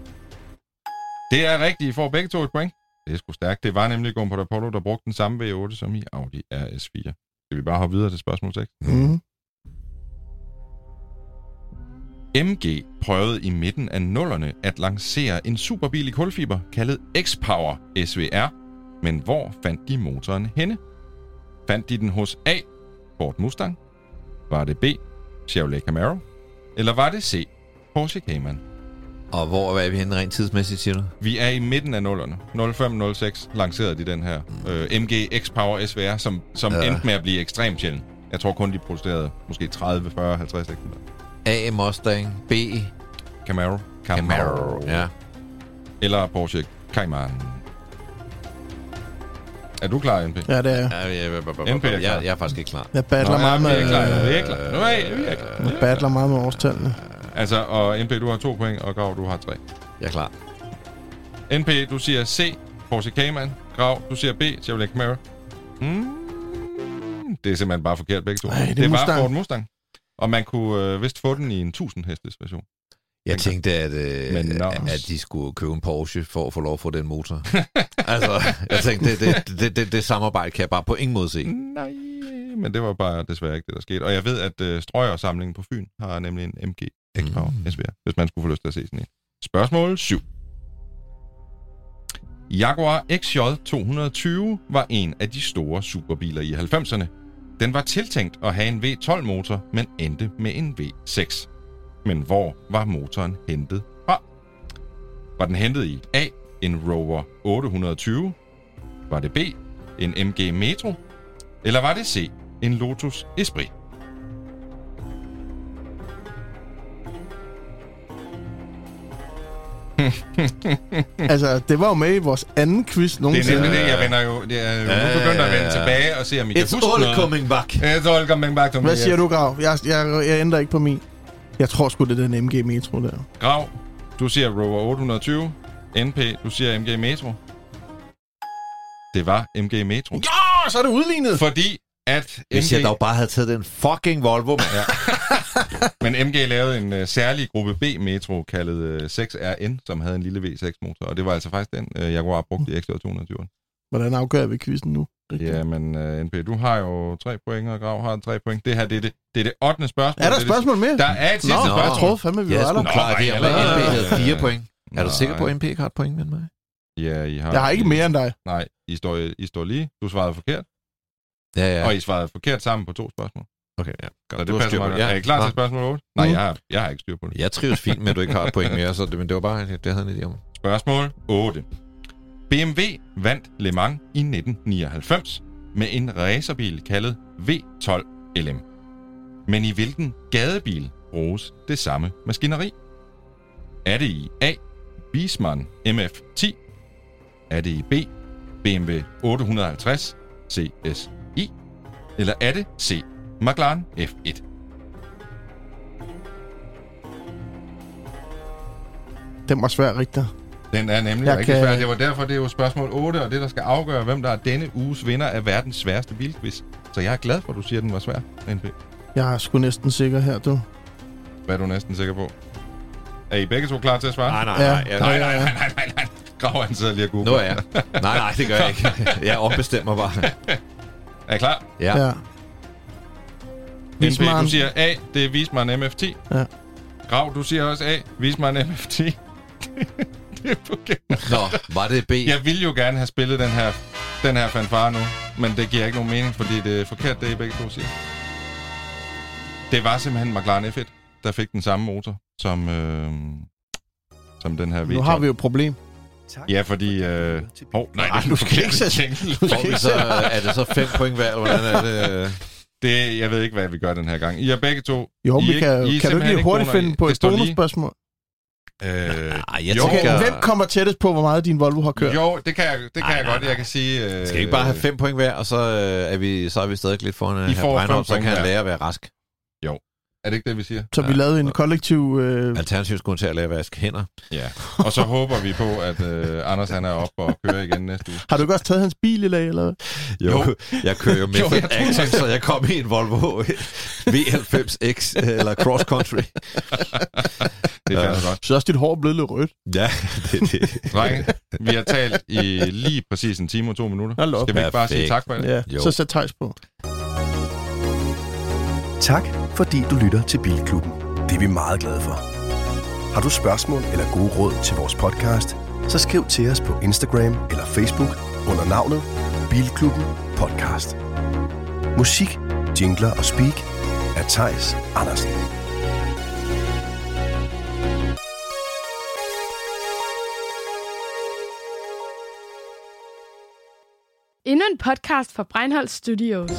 Det er rigtigt. I får begge to et point. Det er sgu stærkt. Det var nemlig Gumpert Apollo, der brugte den samme V8 som i Audi RS4. Skal vi bare hoppe videre til spørgsmål 6? Mm. MG prøvede i midten af nullerne at lancere en superbil i kulfiber kaldet X-Power SVR. Men hvor fandt de motoren henne? Fandt de den hos A. Ford Mustang? Var det B. Chevrolet Camaro? Eller var det C. Porsche Cayman? Og hvor er vi henne rent tidsmæssigt, siger du? Vi er i midten af nullerne. 0506 lancerede de den her øh, MG X-Power SVR, som, som Ja. endte med at blive ekstremt sjælden. Jeg tror kun, de producerede måske 30, 40, 50 eksemplarer. A. Mustang. B. Camaro. Camaro. Ja. Eller Porsche Cayman. Er du klar, NP? Ja, det er jeg. ja jeg, jeg, jeg, NP er klar. jeg, jeg er faktisk ikke klar. Jeg battler Nå, meget vi er klar. med... Vi er klar. Nu er vi er klar. Jeg battler meget med årstallene. Altså, og NP, du har to point, og Grav, du har tre. Jeg er klar. NP, du siger C. Porsche Cayman. Grav, du siger B. Chevrolet Camaro. Mm, det er simpelthen bare forkert begge to. Ej, det er det var Mustang. Ford Mustang. Og man kunne øh, vist få den i en 1000 hestes version. Jeg tænkte, at, øh, Men at de skulle købe en Porsche for at få lov at få den motor. altså, jeg tænkte, det, det, det, det, det samarbejde kan jeg bare på ingen måde se. Nej, men det var bare desværre ikke det, der skete. Og jeg ved, at øh, Strøger-samlingen på Fyn har nemlig en MG X-Power Mm. SVR, hvis man skulle få lyst til at se sådan en. Spørgsmål 7. Jaguar XJ 220 var en af de store superbiler i 90'erne. Den var tiltænkt at have en V12-motor, men endte med en V6. Men hvor var motoren hentet fra? Var den hentet i A, en Rover 820? Var det B, en MG Metro? Eller var det C, en Lotus Esprit? Altså, det var jo med i vores anden quiz Det er nogensinde. nemlig det, jeg vender jo. Det er jo nu begyndt at vende tilbage og se, om I kan It's huske all noget. coming back. It's all coming back to me. Hvad siger du, Grav? Jeg, jeg, jeg ændrer ikke på min. Jeg tror sgu, det er den MG Metro der. Grav, du siger Rover 820. NP, du siger MG Metro. Det var MG Metro. Ja, så er det udlignet. Fordi at Hvis MG, jeg dog bare havde taget den fucking Volvo, mand. Ja. men MG lavede en uh, særlig gruppe B-metro kaldet uh, 6RN, som havde en lille V6-motor, og det var altså faktisk den, uh, Jaguar brugte i XJ220. Hvordan afgør vi quizzen nu? Ja, men uh, NP, du har jo tre point, og Grav har tre point. Det her, det er det, det, er det 8. spørgsmål. Er der et spørgsmål mere? Der er et sidste Nå, spørgsmål. jeg troede fandme, vi er var der. det her jeg ved- NP havde fire point. Er du sikker på, at NP har et point med mig? Ja, I har... Jeg har ikke mere end dig. Nej, I står, I står lige. Du svarede forkert, Ja, ja. ja. og I svarede forkert sammen på to spørgsmål. Okay, ja. Så Godt. det Du har passer meget det. godt. Er I klar til spørgsmål 8? Nej, jeg har, jeg har ikke styr på det. Jeg trives fint med, at du ikke har et point mere, så det, men det var bare, det, det havde en idé om. Spørgsmål 8. BMW vandt Le Mans i 1999 med en racerbil kaldet V12 LM. Men i hvilken gadebil bruges det samme maskineri? Er det i A. Wiesmann MF10? Er det i B. BMW 850 CSI? Eller er det C. McLaren F1? Den var svær, Rigtig. Den er nemlig Jeg rigtig kan- svær. Det var derfor, det er jo spørgsmål 8, og det, der skal afgøre, hvem der er denne uges vinder af verdens sværeste bilquiz. Så jeg er glad for, at du siger, at den var svær, NP. Jeg er sgu næsten sikker her, du. Hvad er du næsten sikker på? Er I begge to klar til at svare? Nej, nej, Ja. nej. Ja, nej, nej, nej, nej, nej, nej. Grav, han sidder lige og googler. Er jeg. Nej, nej, det gør jeg ikke. Jeg ombestemmer bare. Er I klar? Ja. Ja. Wiesmann. du siger A, det er Wiesmann MF10. Ja. Grav, du siger også A, Wiesmann MF10. det er forkert. Nå, var det B? Jeg vil jo gerne have spillet den her, den her fanfare nu, men det giver ikke nogen mening, fordi det er forkert, det I begge to siger. Det var simpelthen McLaren F1, der fik den samme motor som, øh, som den her V12. Nu har vi jo et problem. Ja, fordi... Øh... Oh, nej, Ej, er du skal ikke sætte- ikke så, er det så fem point hver, eller hvordan er det? Det, jeg ved ikke, hvad vi gør den her gang. I er begge to... Jo, I vi er kan, ikke- I kan du ikke hurtigt kroner i. finde på et lige- bonusspørgsmål? Øh, jeg jo, Okay, tænker- hvem kommer tættest på, hvor meget din Volvo har kørt? jo, det kan jeg, det kan Ej, jeg nej, godt. Jeg kan sige... Øh, Skal vi ikke bare have fem point hver, og så, øh, er, vi, så er vi stadig lidt foran I herr får fem Breinholt, så kan han lære at være rask. Er det ikke det, vi siger? Så vi lavede en kollektiv... Øh, Alternativt skulle til at lære at vaske hænder. Ja. Og så håber vi på, at øh, Anders han er oppe og kører igen næste uge. har du ikke også taget hans bil i dag, eller hvad? Jo, Jo. jeg kører jo med Jo, jeg Accent, så jeg kom i en Volvo V90X eller Cross Country. Det er Ja. godt. Synes også, dit hår blevet lidt rødt. Ja, det er det. Drenge, vi har talt i lige præcis en time og to minutter. Op. Skal vi ikke bare sige tak for det? Ja, Jo. så sæt tejs på. Tak, fordi du lytter til Bilklubben. Det er vi meget glade for. Har du spørgsmål eller gode råd til vores podcast, så skriv til os på Instagram eller Facebook under navnet Bilklubben Podcast. Musik, jingler og speak af Tejs Andersen. Endnu en podcast fra Breinholt Studios.